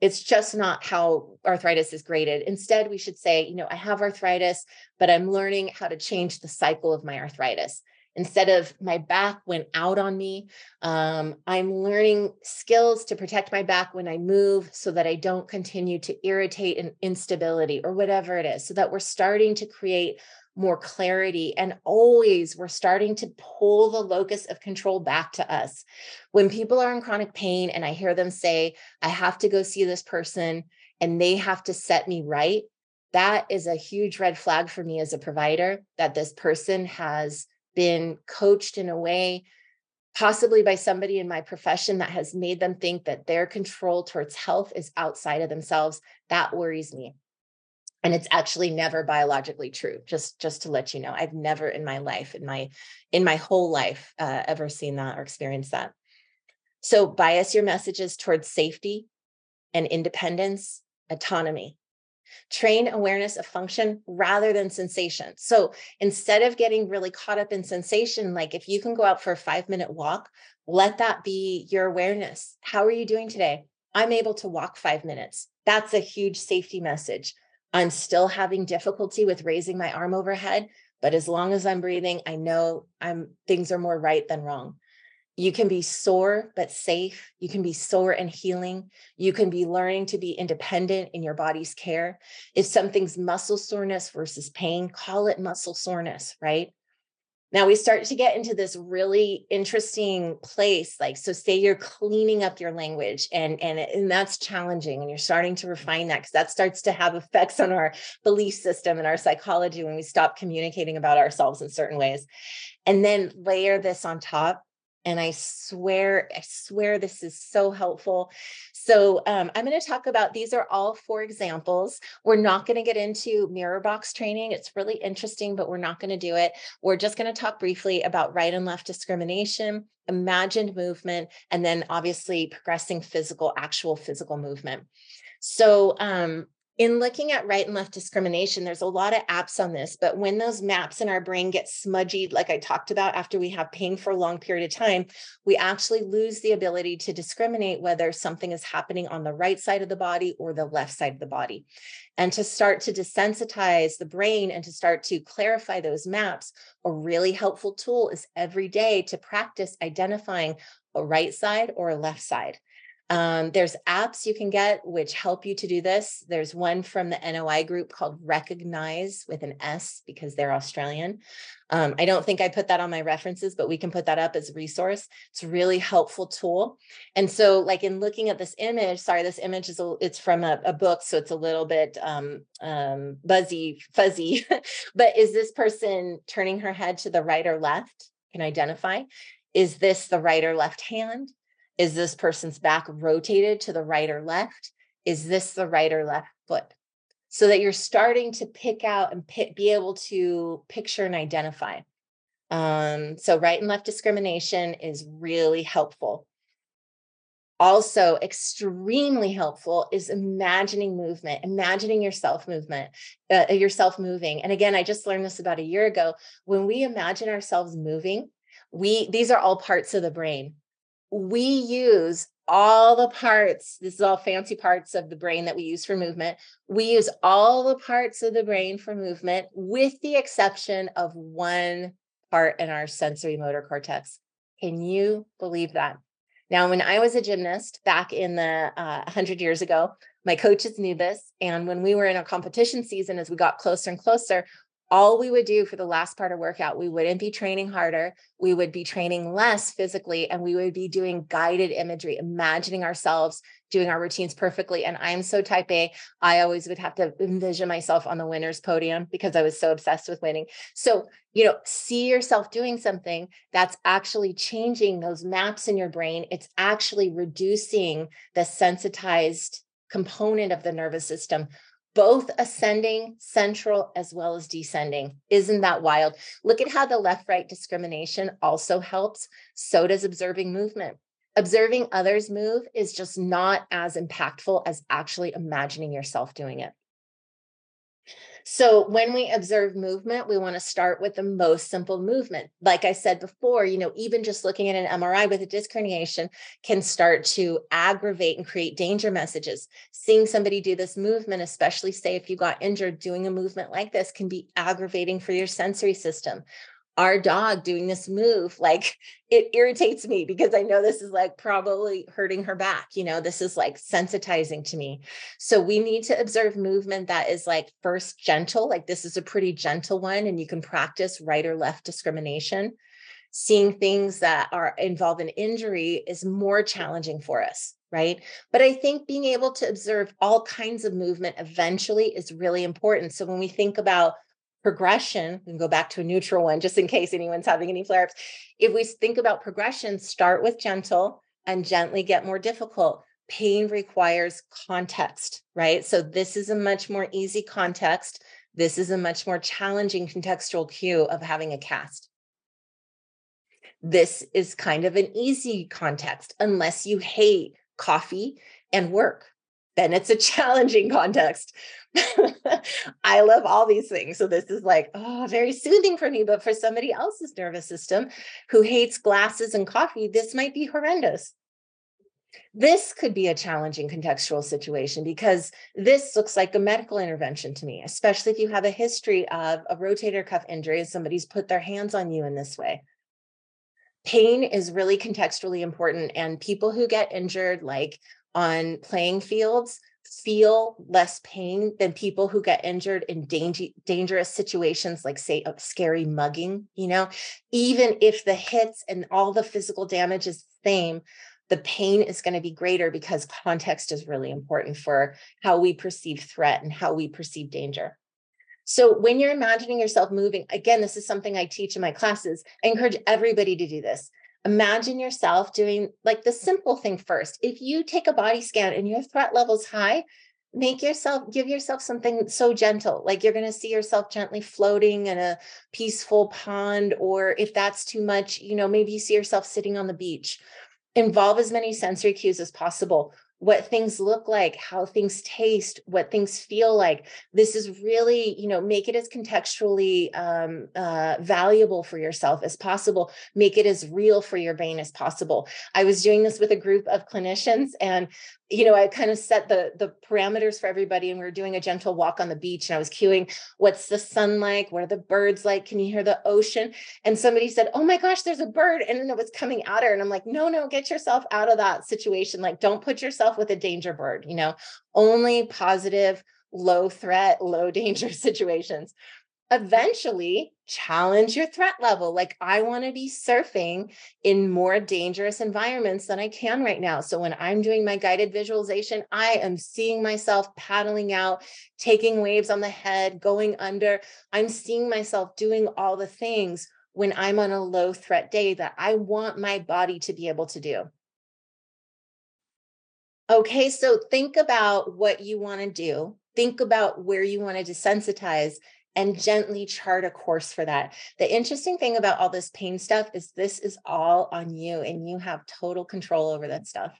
Speaker 2: It's just not how arthritis is graded. Instead, we should say, you know, I have arthritis, but I'm learning how to change the cycle of my arthritis instead of my back went out on me um, i'm learning skills to protect my back when i move so that i don't continue to irritate and instability or whatever it is so that we're starting to create more clarity and always we're starting to pull the locus of control back to us. When people are in chronic pain and i hear them say i have to go see this person and they have to set me right that is a huge red flag for me as a provider that this person has been coached in a way possibly by somebody in my profession that has made them think that their control towards health is outside of themselves that worries me. And it's actually never biologically true just just to let you know. I've never in my life in my in my whole life uh, ever seen that or experienced that. So bias your messages towards safety and independence autonomy train awareness of function rather than sensation. So instead of getting really caught up in sensation like if you can go out for a five minute walk let that be your awareness. How are you doing today? I'm able to walk five minutes. That's a huge safety message. I'm still having difficulty with raising my arm overhead, but as long as I'm breathing, I know I'm things are more right than wrong. You can be sore but safe. You can be sore and healing. You can be learning to be independent in your body's care. If something's muscle soreness versus pain, call it muscle soreness, right? Now we start to get into this really interesting place. Like, so say you're cleaning up your language and, and, and that's challenging and you're starting to refine that because that starts to have effects on our belief system and our psychology when we stop communicating about ourselves in certain ways. And then layer this on top and I swear, I swear this is so helpful. So um, I'm going to talk about these are all four examples. We're not going to get into mirror box training. It's really interesting, but we're not going to do it. We're just going to talk briefly about right and left discrimination, imagined movement, and then obviously progressing physical, actual physical movement. So um, in looking at right and left discrimination, there's a lot of apps on this, but when those maps in our brain get smudgy, like I talked about, after we have pain for a long period of time, we actually lose the ability to discriminate whether something is happening on the right side of the body or the left side of the body. And to start to desensitize the brain and to start to clarify those maps, a really helpful tool is every day to practice identifying a right side or a left side. Um, there's apps you can get which help you to do this. There's one from the NOI group called Recognise with an S because they're Australian. Um, I don't think I put that on my references, but we can put that up as a resource. It's a really helpful tool. And so, like in looking at this image, sorry, this image is a, it's from a, a, book, so it's a little bit um, um, buzzy, fuzzy. but is this person turning her head to the right or left? Can identify. Is this the right or left hand? Is this person's back rotated to the right or left? Is this the right or left foot? So that you're starting to pick out and be able to picture and identify. Um, so, right and left discrimination is really helpful. Also, extremely helpful is imagining movement, imagining yourself movement, uh, yourself moving. And again, I just learned this about a year ago. When we imagine ourselves moving, we these are all parts of the brain we use all the parts this is all fancy parts of the brain that we use for movement. We use all the parts of the brain for movement with the exception of one part in our sensory motor cortex. Can you believe that? Now when i was a gymnast back in the uh, 100 years ago my coaches knew this and when we were in a competition season as we got closer and closer all we would do for the last part of workout, we wouldn't be training harder. We would be training less physically, and we would be doing guided imagery, imagining ourselves doing our routines perfectly. And I'm so type A, I always would have to envision myself on the winner's podium because I was so obsessed with winning. So, you know, see yourself doing something that's actually changing those maps in your brain. It's actually reducing the sensitized component of the nervous system both ascending, central, as well as descending. Isn't that wild? Look at how the left right discrimination also helps. So does observing movement. Observing others move is just not as impactful as actually imagining yourself doing it. So when we observe movement, we want to start with the most simple movement. Like I said before, you know, even just looking at an MRI with a disc herniation can start to aggravate and create danger messages. Seeing somebody do this movement, especially say if you got injured doing a movement like this, can be aggravating for your sensory system our dog doing this move like it irritates me because i know this is like probably hurting her back you know this is like sensitizing to me. So we need to observe movement that is like first gentle like this is a pretty gentle one and you can practice right or left discrimination. Seeing things that are involved in injury is more challenging for us right? But i think being able to observe all kinds of movement eventually is really important. So when we think about progression, and go back to a neutral one just in case anyone's having any flare ups. If we think about progression, start with gentle and gently get more difficult. pain requires context, right? So this is a much more easy context. This is a much more challenging contextual cue of having a cast. This is kind of an easy context unless you hate coffee and work. Then it's a challenging context. I love all these things. So this is like, oh, very soothing for me. But for somebody else's nervous system who hates glasses and coffee, this might be horrendous. This could be a challenging contextual situation because this looks like a medical intervention to me, especially if you have a history of a rotator cuff injury and somebody's put their hands on you in this way. Pain is really contextually important, and people who get injured, like on playing fields, feel less pain than people who get injured in danger, dangerous situations like say a scary mugging you know even if the hits and all the physical damage is the same the pain is going to be greater because context is really important for how we perceive threat and how we perceive danger. So when you're imagining yourself moving, again, this is something I teach in my classes. I encourage everybody to do this. Imagine yourself doing like the simple thing first. If you take a body scan and your threat level's high, make yourself give yourself something so gentle like you're going to see yourself gently floating in a peaceful pond or if that's too much you know maybe you see yourself sitting on the beach involve as many sensory cues as possible what things look like how things taste what things feel like. This is really you know make it as contextually um, uh, valuable for yourself as possible. Make it as real for your brain as possible. I was doing this with a group of clinicians and you know, I kind of set the the parameters for everybody, and we were doing a gentle walk on the beach. And I was cueing, "What's the sun like? What are the birds like? Can you hear the ocean?" And somebody said, "Oh my gosh, there's a bird!" And then it was coming at her, and I'm like, "No, no, get yourself out of that situation. Like, don't put yourself with a danger bird. You know, only positive, low threat, low danger situations." Eventually challenge your threat level. Like, I want to be surfing in more dangerous environments than I can right now. So, when I'm doing my guided visualization, I am seeing myself paddling out, taking waves on the head, going under. I'm seeing myself doing all the things when I'm on a low threat day that I want my body to be able to do. Okay, so think about what you want to do. Think about where you want to desensitize and gently chart a course for that. The interesting thing about all this pain stuff is this is all on you and you have total control over that stuff.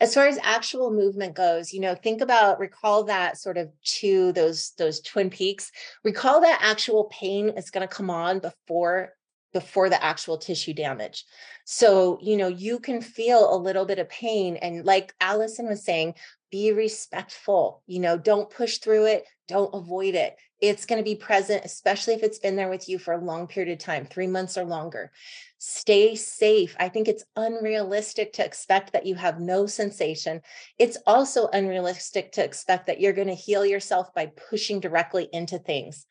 Speaker 2: As far as actual movement goes, you know, think about recall that sort of to those those twin peaks. Recall that actual pain is going to come on before before the actual tissue damage. So, you know, you can feel a little bit of pain. And like Allison was saying, be respectful, you know, don't push through it, don't avoid it it's going to be present, especially if it's been there with you for a long period of time, three months or longer. Stay safe. I think it's unrealistic to expect that you have no sensation. It's also unrealistic to expect that you're going to heal yourself by pushing directly into things.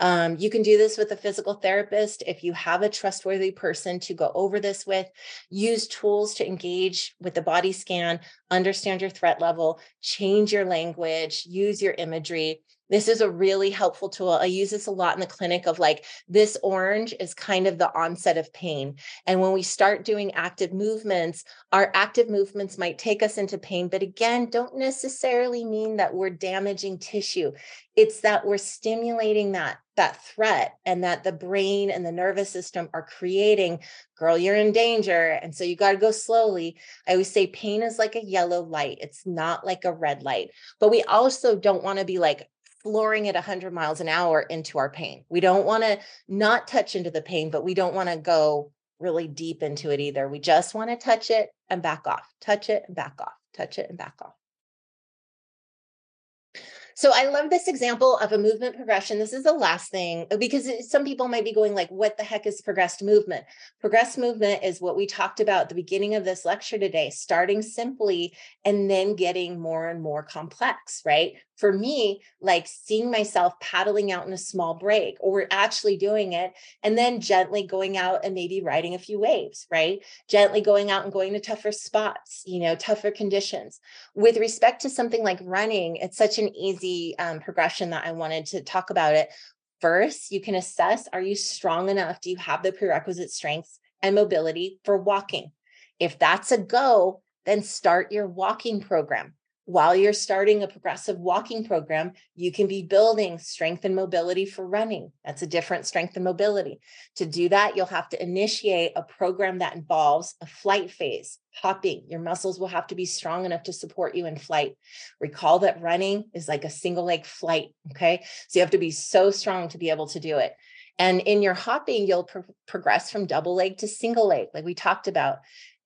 Speaker 2: Um, you can do this with a physical therapist if you have a trustworthy person to go over this with. Use tools to engage with the body scan, understand your threat level, change your language, use your imagery this is a really helpful tool. I use this a lot in the clinic of like this orange is kind of the onset of pain. And when we start doing active movements, our active movements might take us into pain, but again, don't necessarily mean that we're damaging tissue. It's that we're stimulating that that threat and that the brain and the nervous system are creating girl you're in danger and so you got to go slowly i always say pain is like a yellow light it's not like a red light but we also don't want to be like flooring at 100 miles an hour into our pain. We don't want to not touch into the pain, but we don't want to go really deep into it either. We just want to touch it and back off, touch it and back off, touch it and back off. So I love this example of a movement progression. This is the last thing uh, because some people might be going like, what the heck is progressed movement? Progressed movement is what we talked about at the beginning of this lecture today, starting simply and then getting more and more complex, right? For me, like seeing myself paddling out in a small break or actually doing it and then gently going out and maybe riding a few waves, right? Gently going out and going to tougher spots, you know, tougher conditions. With respect to something like running, it's such an easy um, progression that I wanted to talk about it. First, you can assess are you strong enough? Do you have the prerequisite strengths and mobility for walking? If that's a go, then start your walking program while you're starting a progressive walking program, you can be building strength and mobility for running. That's a different strength and mobility. To do that, you'll have to initiate a program that involves a flight phase, hopping. Your muscles will have to be strong enough to support you in flight. Recall that running is like a single leg flight. Okay. So you have to be so strong to be able to do it. And in your hopping, you'll pro- progress from double leg to single leg, like we talked about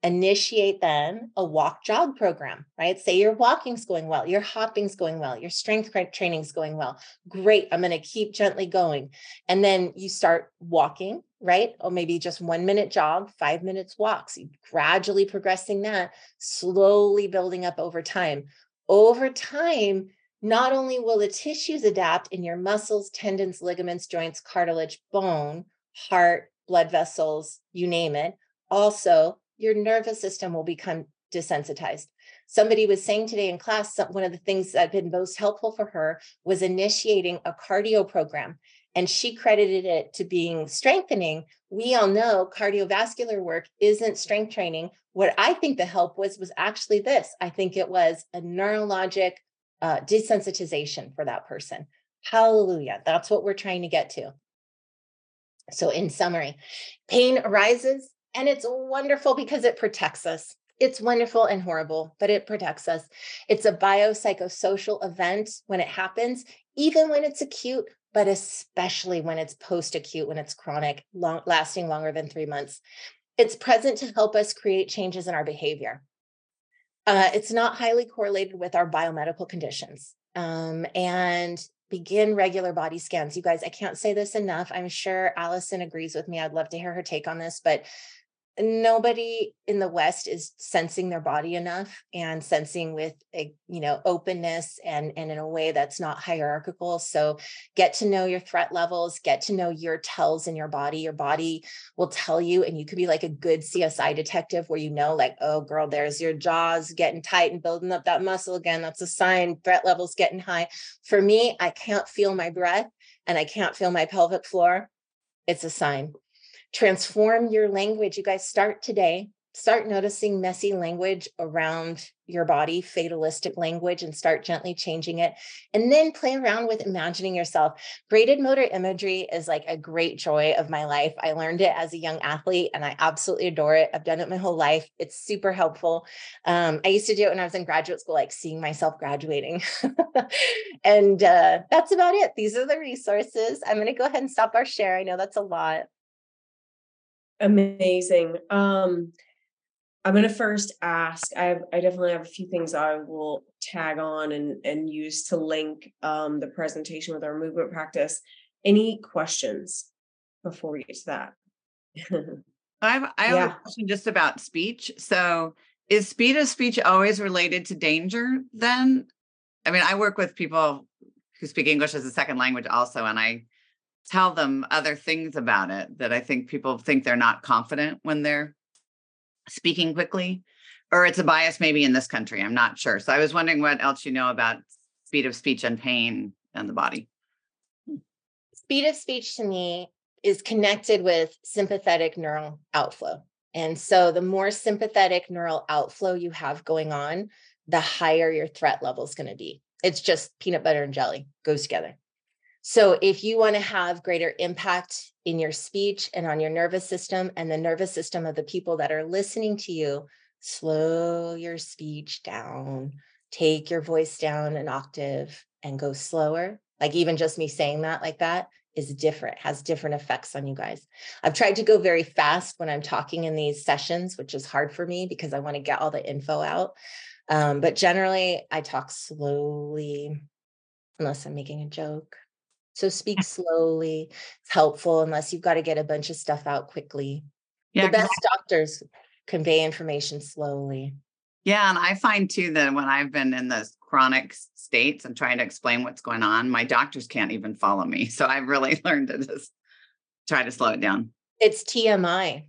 Speaker 2: initiate then a walk jog program, right? Say your walking's going well, your hopping's going well, your strength training's going well. Great. I'm going to keep gently going. And then you start walking, right? Or maybe just one minute jog, five minutes walks, gradually progressing that, slowly building up over time. Over time, not only will the tissues adapt in your muscles, tendons, ligaments, joints, cartilage, bone, heart, blood vessels, you name it, also your nervous system will become desensitized. Somebody was saying today in class, one of the things that had been most helpful for her was initiating a cardio program. And she credited it to being strengthening. We all know cardiovascular work isn't strength training. What I think the help was, was actually this I think it was a neurologic uh, desensitization for that person. Hallelujah. That's what we're trying to get to. So, in summary, pain arises and it's wonderful because it protects us. It's wonderful and horrible, but it protects us. It's a biopsychosocial event when it happens, even when it's acute, but especially when it's post acute, when it's chronic, long, lasting longer than three months. It's present to help us create changes in our behavior. Uh, it's not highly correlated with our biomedical conditions. Um, and begin regular body scans. You guys, I can't say this enough. I'm sure Allison agrees with me. I'd love to hear her take on this, but nobody in the west is sensing their body enough and sensing with a you know openness and and in a way that's not hierarchical. So get to know your threat levels get to know your tells in your body. Your body will tell you and you could be like a good csi detective where you know like oh girl there's your jaws getting tight and building up that muscle again. That's a sign threat levels getting high. For me i can't feel my breath and i can't feel my pelvic floor. It's a sign transform your language. You guys start today. Start noticing messy language around your body, fatalistic language, and start gently changing it. And then play around with imagining yourself. Graded motor imagery is like a great joy of my life. I learned it as a young athlete and I absolutely adore it. I've done it my whole life. It's super helpful. Um, I used to do it when I was in graduate school, like seeing myself graduating. and uh, that's about it. These are the resources. I'm going to go ahead and stop our share. I know that's a lot.
Speaker 1: Amazing. Um, I'm gonna first ask. I have, I definitely have a few things I will tag on and and use to link um, the presentation with our movement practice. Any questions before we get to that?
Speaker 3: I have I have yeah. a question just about speech. So is speed of speech always related to danger then? I mean, I work with people who speak English as a second language also, and I tell them other things about it that I think people think they're not confident when they're speaking quickly, or it's a bias maybe in this country. I'm not sure. So I was wondering what else you know about speed of speech and pain and the body.
Speaker 2: Speed of speech to me is connected with sympathetic neural outflow. And so the more sympathetic neural outflow you have going on, the higher your threat level is going to be. It's just peanut butter and jelly goes together. So, if you want to have greater impact in your speech and on your nervous system and the nervous system of the people that are listening to you, slow your speech down, take your voice down an octave and go slower. Like, even just me saying that like that is different, has different effects on you guys. I've tried to go very fast when I'm talking in these sessions, which is hard for me because I want to get all the info out. Um, but generally, I talk slowly unless I'm making a joke so speak slowly. It's helpful unless you've got to get a bunch of stuff out quickly. Yeah, the best doctors convey information slowly.
Speaker 3: Yeah, and I find too that when I've been in those chronic states and trying to explain what's going on, my doctors can't even follow me. So I've really learned to just try to slow it down.
Speaker 2: It's TMI.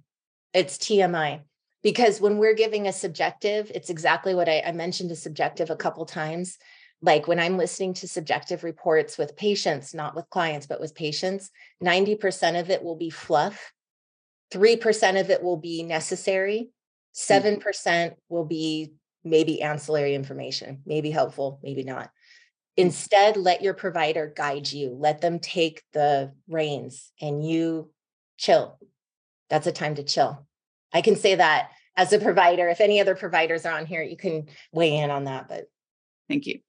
Speaker 2: It's TMI. Because when we're giving a subjective, it's exactly what I, I mentioned a subjective a couple times like when I'm listening to subjective reports with patients, not with clients, but with patients, 90% of it will be fluff. 3% of it will be necessary. Mm-hmm. 7% will be maybe ancillary information, maybe helpful, maybe not. Mm-hmm. Instead, let your provider guide you, let them take the reins and you chill. That's a time to chill. I can say that as a provider. If any other providers are on here, you can weigh in on that. But
Speaker 3: thank you.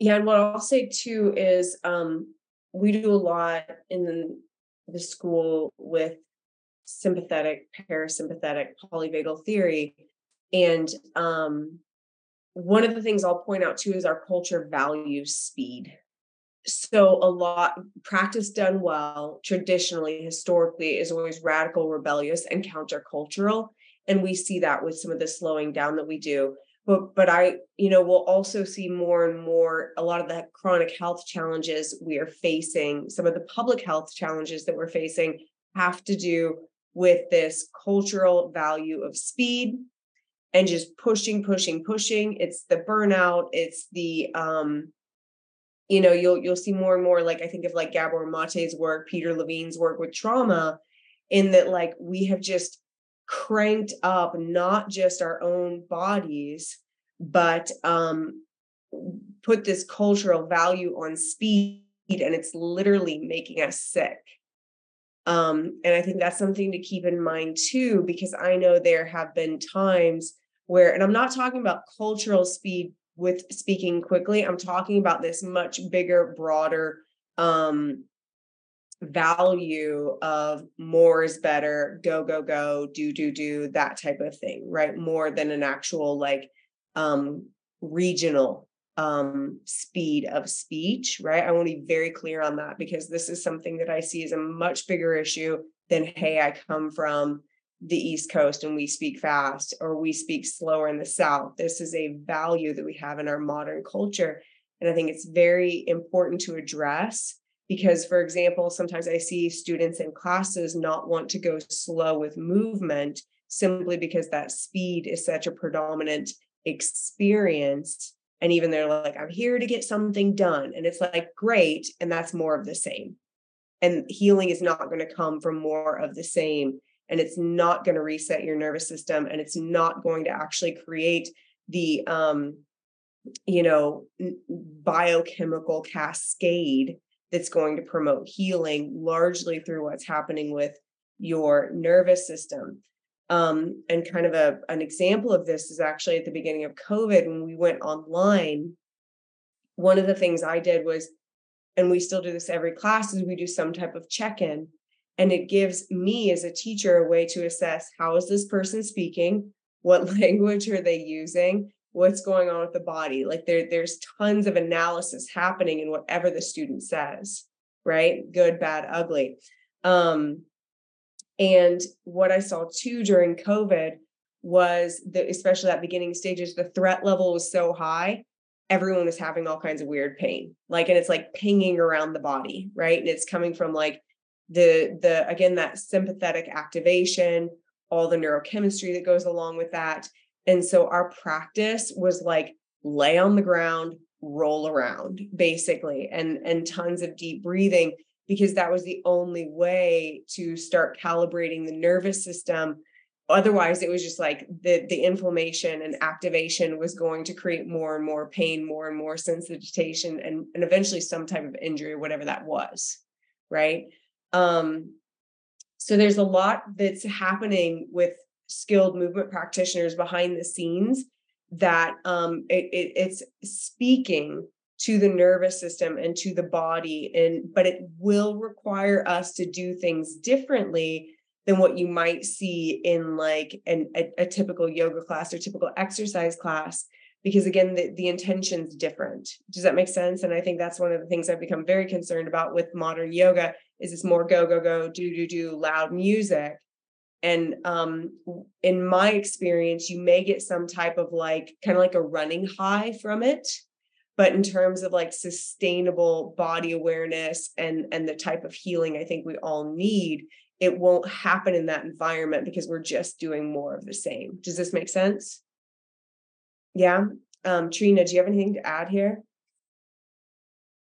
Speaker 1: Yeah, and what I'll say too is um, we do a lot in the, school with sympathetic, parasympathetic, polyvagal theory. And um, one of the things I'll point out too is our culture values speed. So a lot practice done well, traditionally, historically, is always radical, rebellious, and countercultural. And we see that with some of the slowing down that we do. But but I, you know, we'll also see more and more a lot of the chronic health challenges we are facing, some of the public health challenges that we're facing have to do with this cultural value of speed and just pushing pushing pushing. It's the burnout it's the um you know you'll you'll see more and more like i think of like Gabor Maté's work peter levine's work with trauma in that like we have just cranked up not just our own bodies but um put this cultural value on speed and it's literally making us sick. Um, and I think that's something to keep in mind too, because I know there have been times where, and I'm not talking about cultural speed with speaking quickly, I'm talking about this much bigger, broader um, value of more is better, go, go, go, do, do, do, that type of thing, right? More than an actual like um, regional um, speed of speech, right? I want to be very clear on that because this is something that I see as a much bigger issue than, hey, I come from the East Coast and we speak fast or we speak slower in the South. This is a value that we have in our modern culture. And I think it's very important to address because, for example, sometimes I see students in classes not want to go slow with movement simply because that speed is such a predominant experience. And even they're like, I'm here to get something done. And it's like, great. And that's more of the same. And healing is not going to come from more of the same and it's not going to reset your nervous system and it's not going to actually create the um you know biochemical cascade that's going to promote healing largely through what's happening with your nervous system. Um, and kind of a an example of this is actually at the beginning of covid when we went online one of the things i did was and we still do this every class is we do some type of check-in. And it gives me as a teacher a way to assess how is this person speaking? What language are they using what's going on with the body. Like there there's tons of analysis happening in whatever the student says right? Good bad ugly. Um and what i saw too during covid was that especially that beginning stages the threat level was so high everyone was having all kinds of weird pain. Like and it's like pinging around the body right? And it's coming from like the the again that sympathetic activation all the neurochemistry that goes along with that and so our practice was like lay on the ground roll around basically and and tons of deep breathing because that was the only way to start calibrating the nervous system. Otherwise it was just like the the inflammation and activation was going to create more and more pain more and more sensitization and and eventually some type of injury whatever that was right? Um, so there's a lot that's happening with skilled movement practitioners behind the scenes that um, it, it, it's speaking to the nervous system and to the body and but it will require us to do things differently than what you might see in like an, a, a typical yoga class or typical exercise class because again the, the intention's different. Does that make sense? And i think that's one of the things i've become very concerned about with modern yoga is this more go go go do do do loud music and um in my experience you may get some type of like kind of like a running high from it but in terms of like sustainable body awareness and and the type of healing i think we all need it won't happen in that environment because we're just doing more of the same does this make sense yeah. Um, Trina, do you have anything to add here?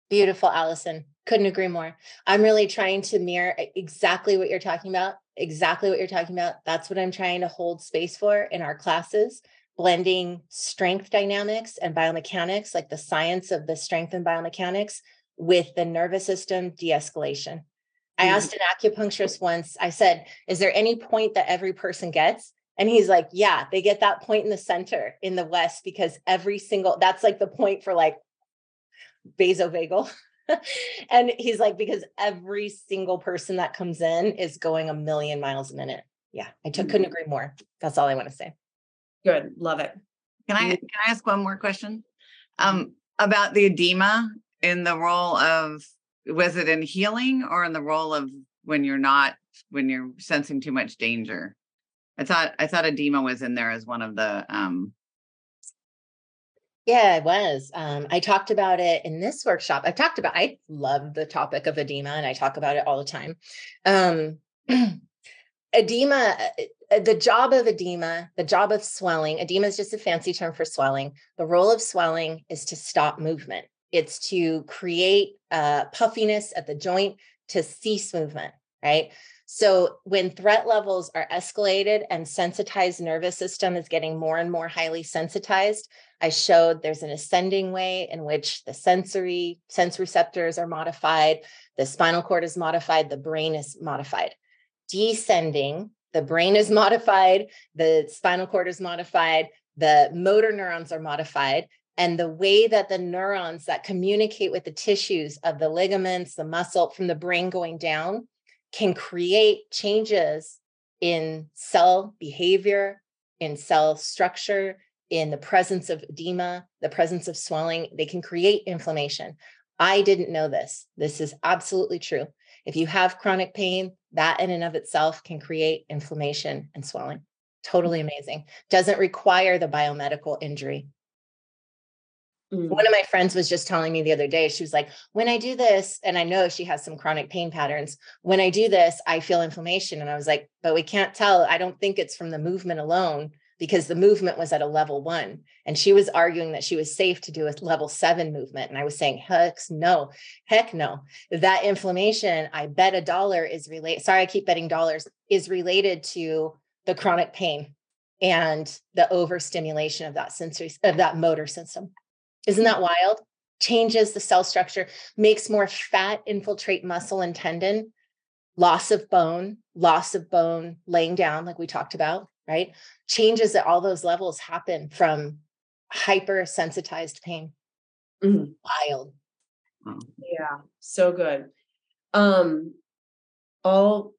Speaker 2: Beautiful, Allison. Couldn't agree more. I'm really trying to mirror exactly what you're talking about exactly what you're talking about. That's what I'm trying to hold space for in our classes, blending strength dynamics and biomechanics, like the science of the strength and biomechanics, with the nervous system de escalation. I mm-hmm. asked an acupuncturist once, I said, Is there any point that every person gets? And he's like, Yeah, they get that point in the center in the West because every single, that's like the point for like vasovagal. and he's like, because every single person that comes in is going a million miles a minute. Yeah, I t- couldn't mm-hmm. agree more. That's all I want to say.
Speaker 1: Good. Love it.
Speaker 3: Can I can I ask one more question? Um, about the edema in the role of was it in healing or in the role of when you're not when you're sensing too much danger? I thought I thought edema was in there as one of the um
Speaker 2: yeah, it was. Um, I talked about it in this workshop. I've talked about, I love the topic of edema and I talk about it all the time. Um, edema, uh, the job of edema, the job of swelling, edema is just a fancy term for swelling. The role of swelling is to stop movement, it's to create uh, puffiness at the joint to cease movement, right? So when threat levels are escalated and sensitized nervous system is getting more and more highly sensitized, I showed there's an ascending way in which the sensory sense receptors are modified, the spinal cord is modified, the brain is modified. Descending, the brain is modified, the spinal cord is modified, the motor neurons are modified, and the way that the neurons that communicate with the tissues of the ligaments, the muscle from the brain going down can create changes in cell behavior, in cell structure, in the presence of edema, the presence of swelling. They can create inflammation. I didn't know this. This is absolutely true. If you have chronic pain, that in and of itself can create inflammation and swelling. Totally mm. amazing. Doesn't require the biomedical injury. Mm. One of my friends was just telling me the other day, she was like, when I do this, and I know she has some chronic pain patterns, when I do this, I feel inflammation. And I was like, but we can't tell. I don't think it's from the movement alone because the movement was at a level one. And she was arguing that she was safe to do a level seven movement. And I was saying, heck no, heck no. That inflammation, I bet a dollar is related. Sorry, I keep betting dollars, is related to the chronic pain and the overstimulation of that sensory of that motor system. Isn't that wild? Changes the cell structure, makes more fat infiltrate muscle and tendon, loss of bone, loss of bone laying down, like we talked about, right? Changes at all those levels happen from hypersensitized pain. Mm-hmm. Wild.
Speaker 1: Yeah, so good. Um, I'll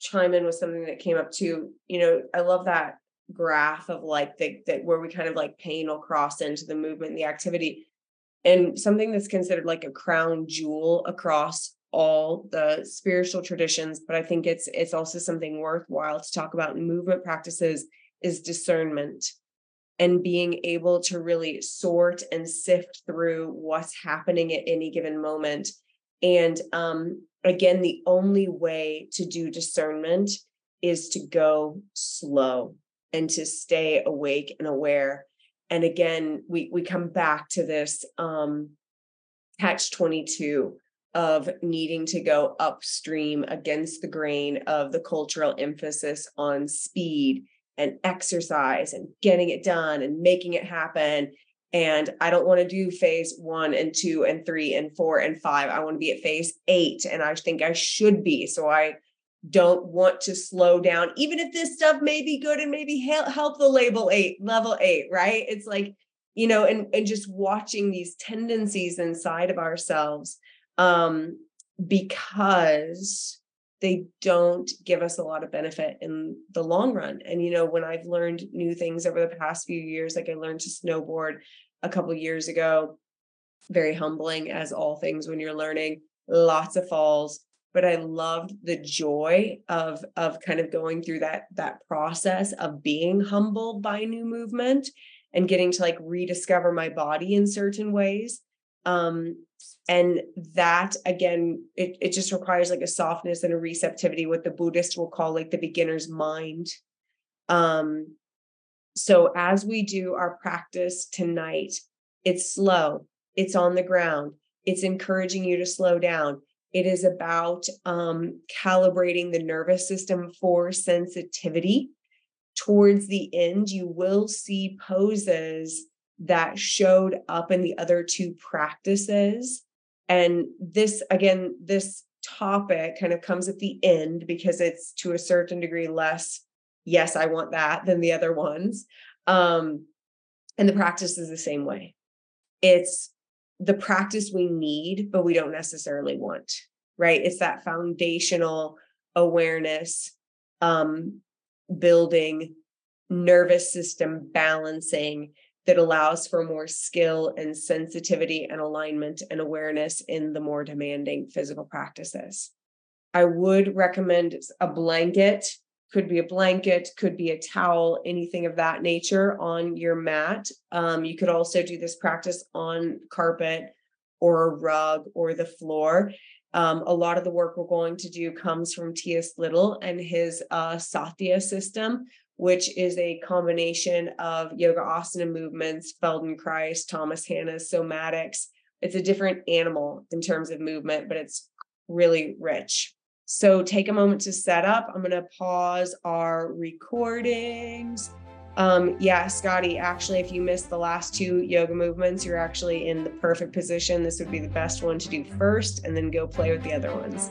Speaker 1: chime in with something that came up too. You know, I love that graph of like the, that where we kind of like pain will cross into the movement, and the activity, and something that's considered like a crown jewel across all the spiritual traditions. But I think it's it's also something worthwhile to talk about in movement practices is discernment and being able to really sort and sift through what's happening at any given moment. And um, again, the only way to do discernment is to go slow and to stay awake and aware and again we we come back to this um catch 22 of needing to go upstream against the grain of the cultural emphasis on speed and exercise and getting it done and making it happen and I don't want to do phase one and two and three and four and five. I want to be at phase eight, and I think I should be. So I don't want to slow down, even if this stuff may be good and maybe help, the label eight, level eight, right? It's like, you know, and, and just watching these tendencies inside of ourselves um, because they don't give us a lot of benefit in the long run. And, you know, when I've learned new things over the past few years, like I learned to snowboard a couple years ago, very humbling as all things when you're learning, lots of falls, but I loved the joy of of kind of going through that that process of being humbled by new movement and getting to like rediscover my body in certain ways. Um, and that again, it, it just requires like a softness and a receptivity, what the Buddhist will call like the beginner's mind. Um, so as we do our practice tonight, it's slow, it's on the ground, it's encouraging you to slow down It is about um, calibrating the nervous system for sensitivity. Towards the end, you will see poses that showed up in the other two practices. And this, again, this topic kind of comes at the end because it's to a certain degree less, yes, I want that than the other ones. Um, and the practice is the same way. It's the practice we need, but we don't necessarily want, right? It's that foundational awareness, um, building, nervous system balancing that allows for more skill and sensitivity and alignment and awareness in the more demanding physical practices. I would recommend a blanket, could be a blanket, could be a towel, anything of that nature on your mat. Um, you could also do this practice on carpet or a rug or the floor. Um, a lot of the work we're going to do comes from Tias Little and his uh, Satya system, which is a combination of yoga asana movements, Feldenkrais, Thomas Hanna's somatics. It's a different animal in terms of movement, but it's really rich. So take a moment to set up. I'm going to pause our recordings. Um, yeah, Scotty, actually, if you missed the last two yoga movements, you're actually in the perfect position. This would be the best one to do first and then go play with the other ones.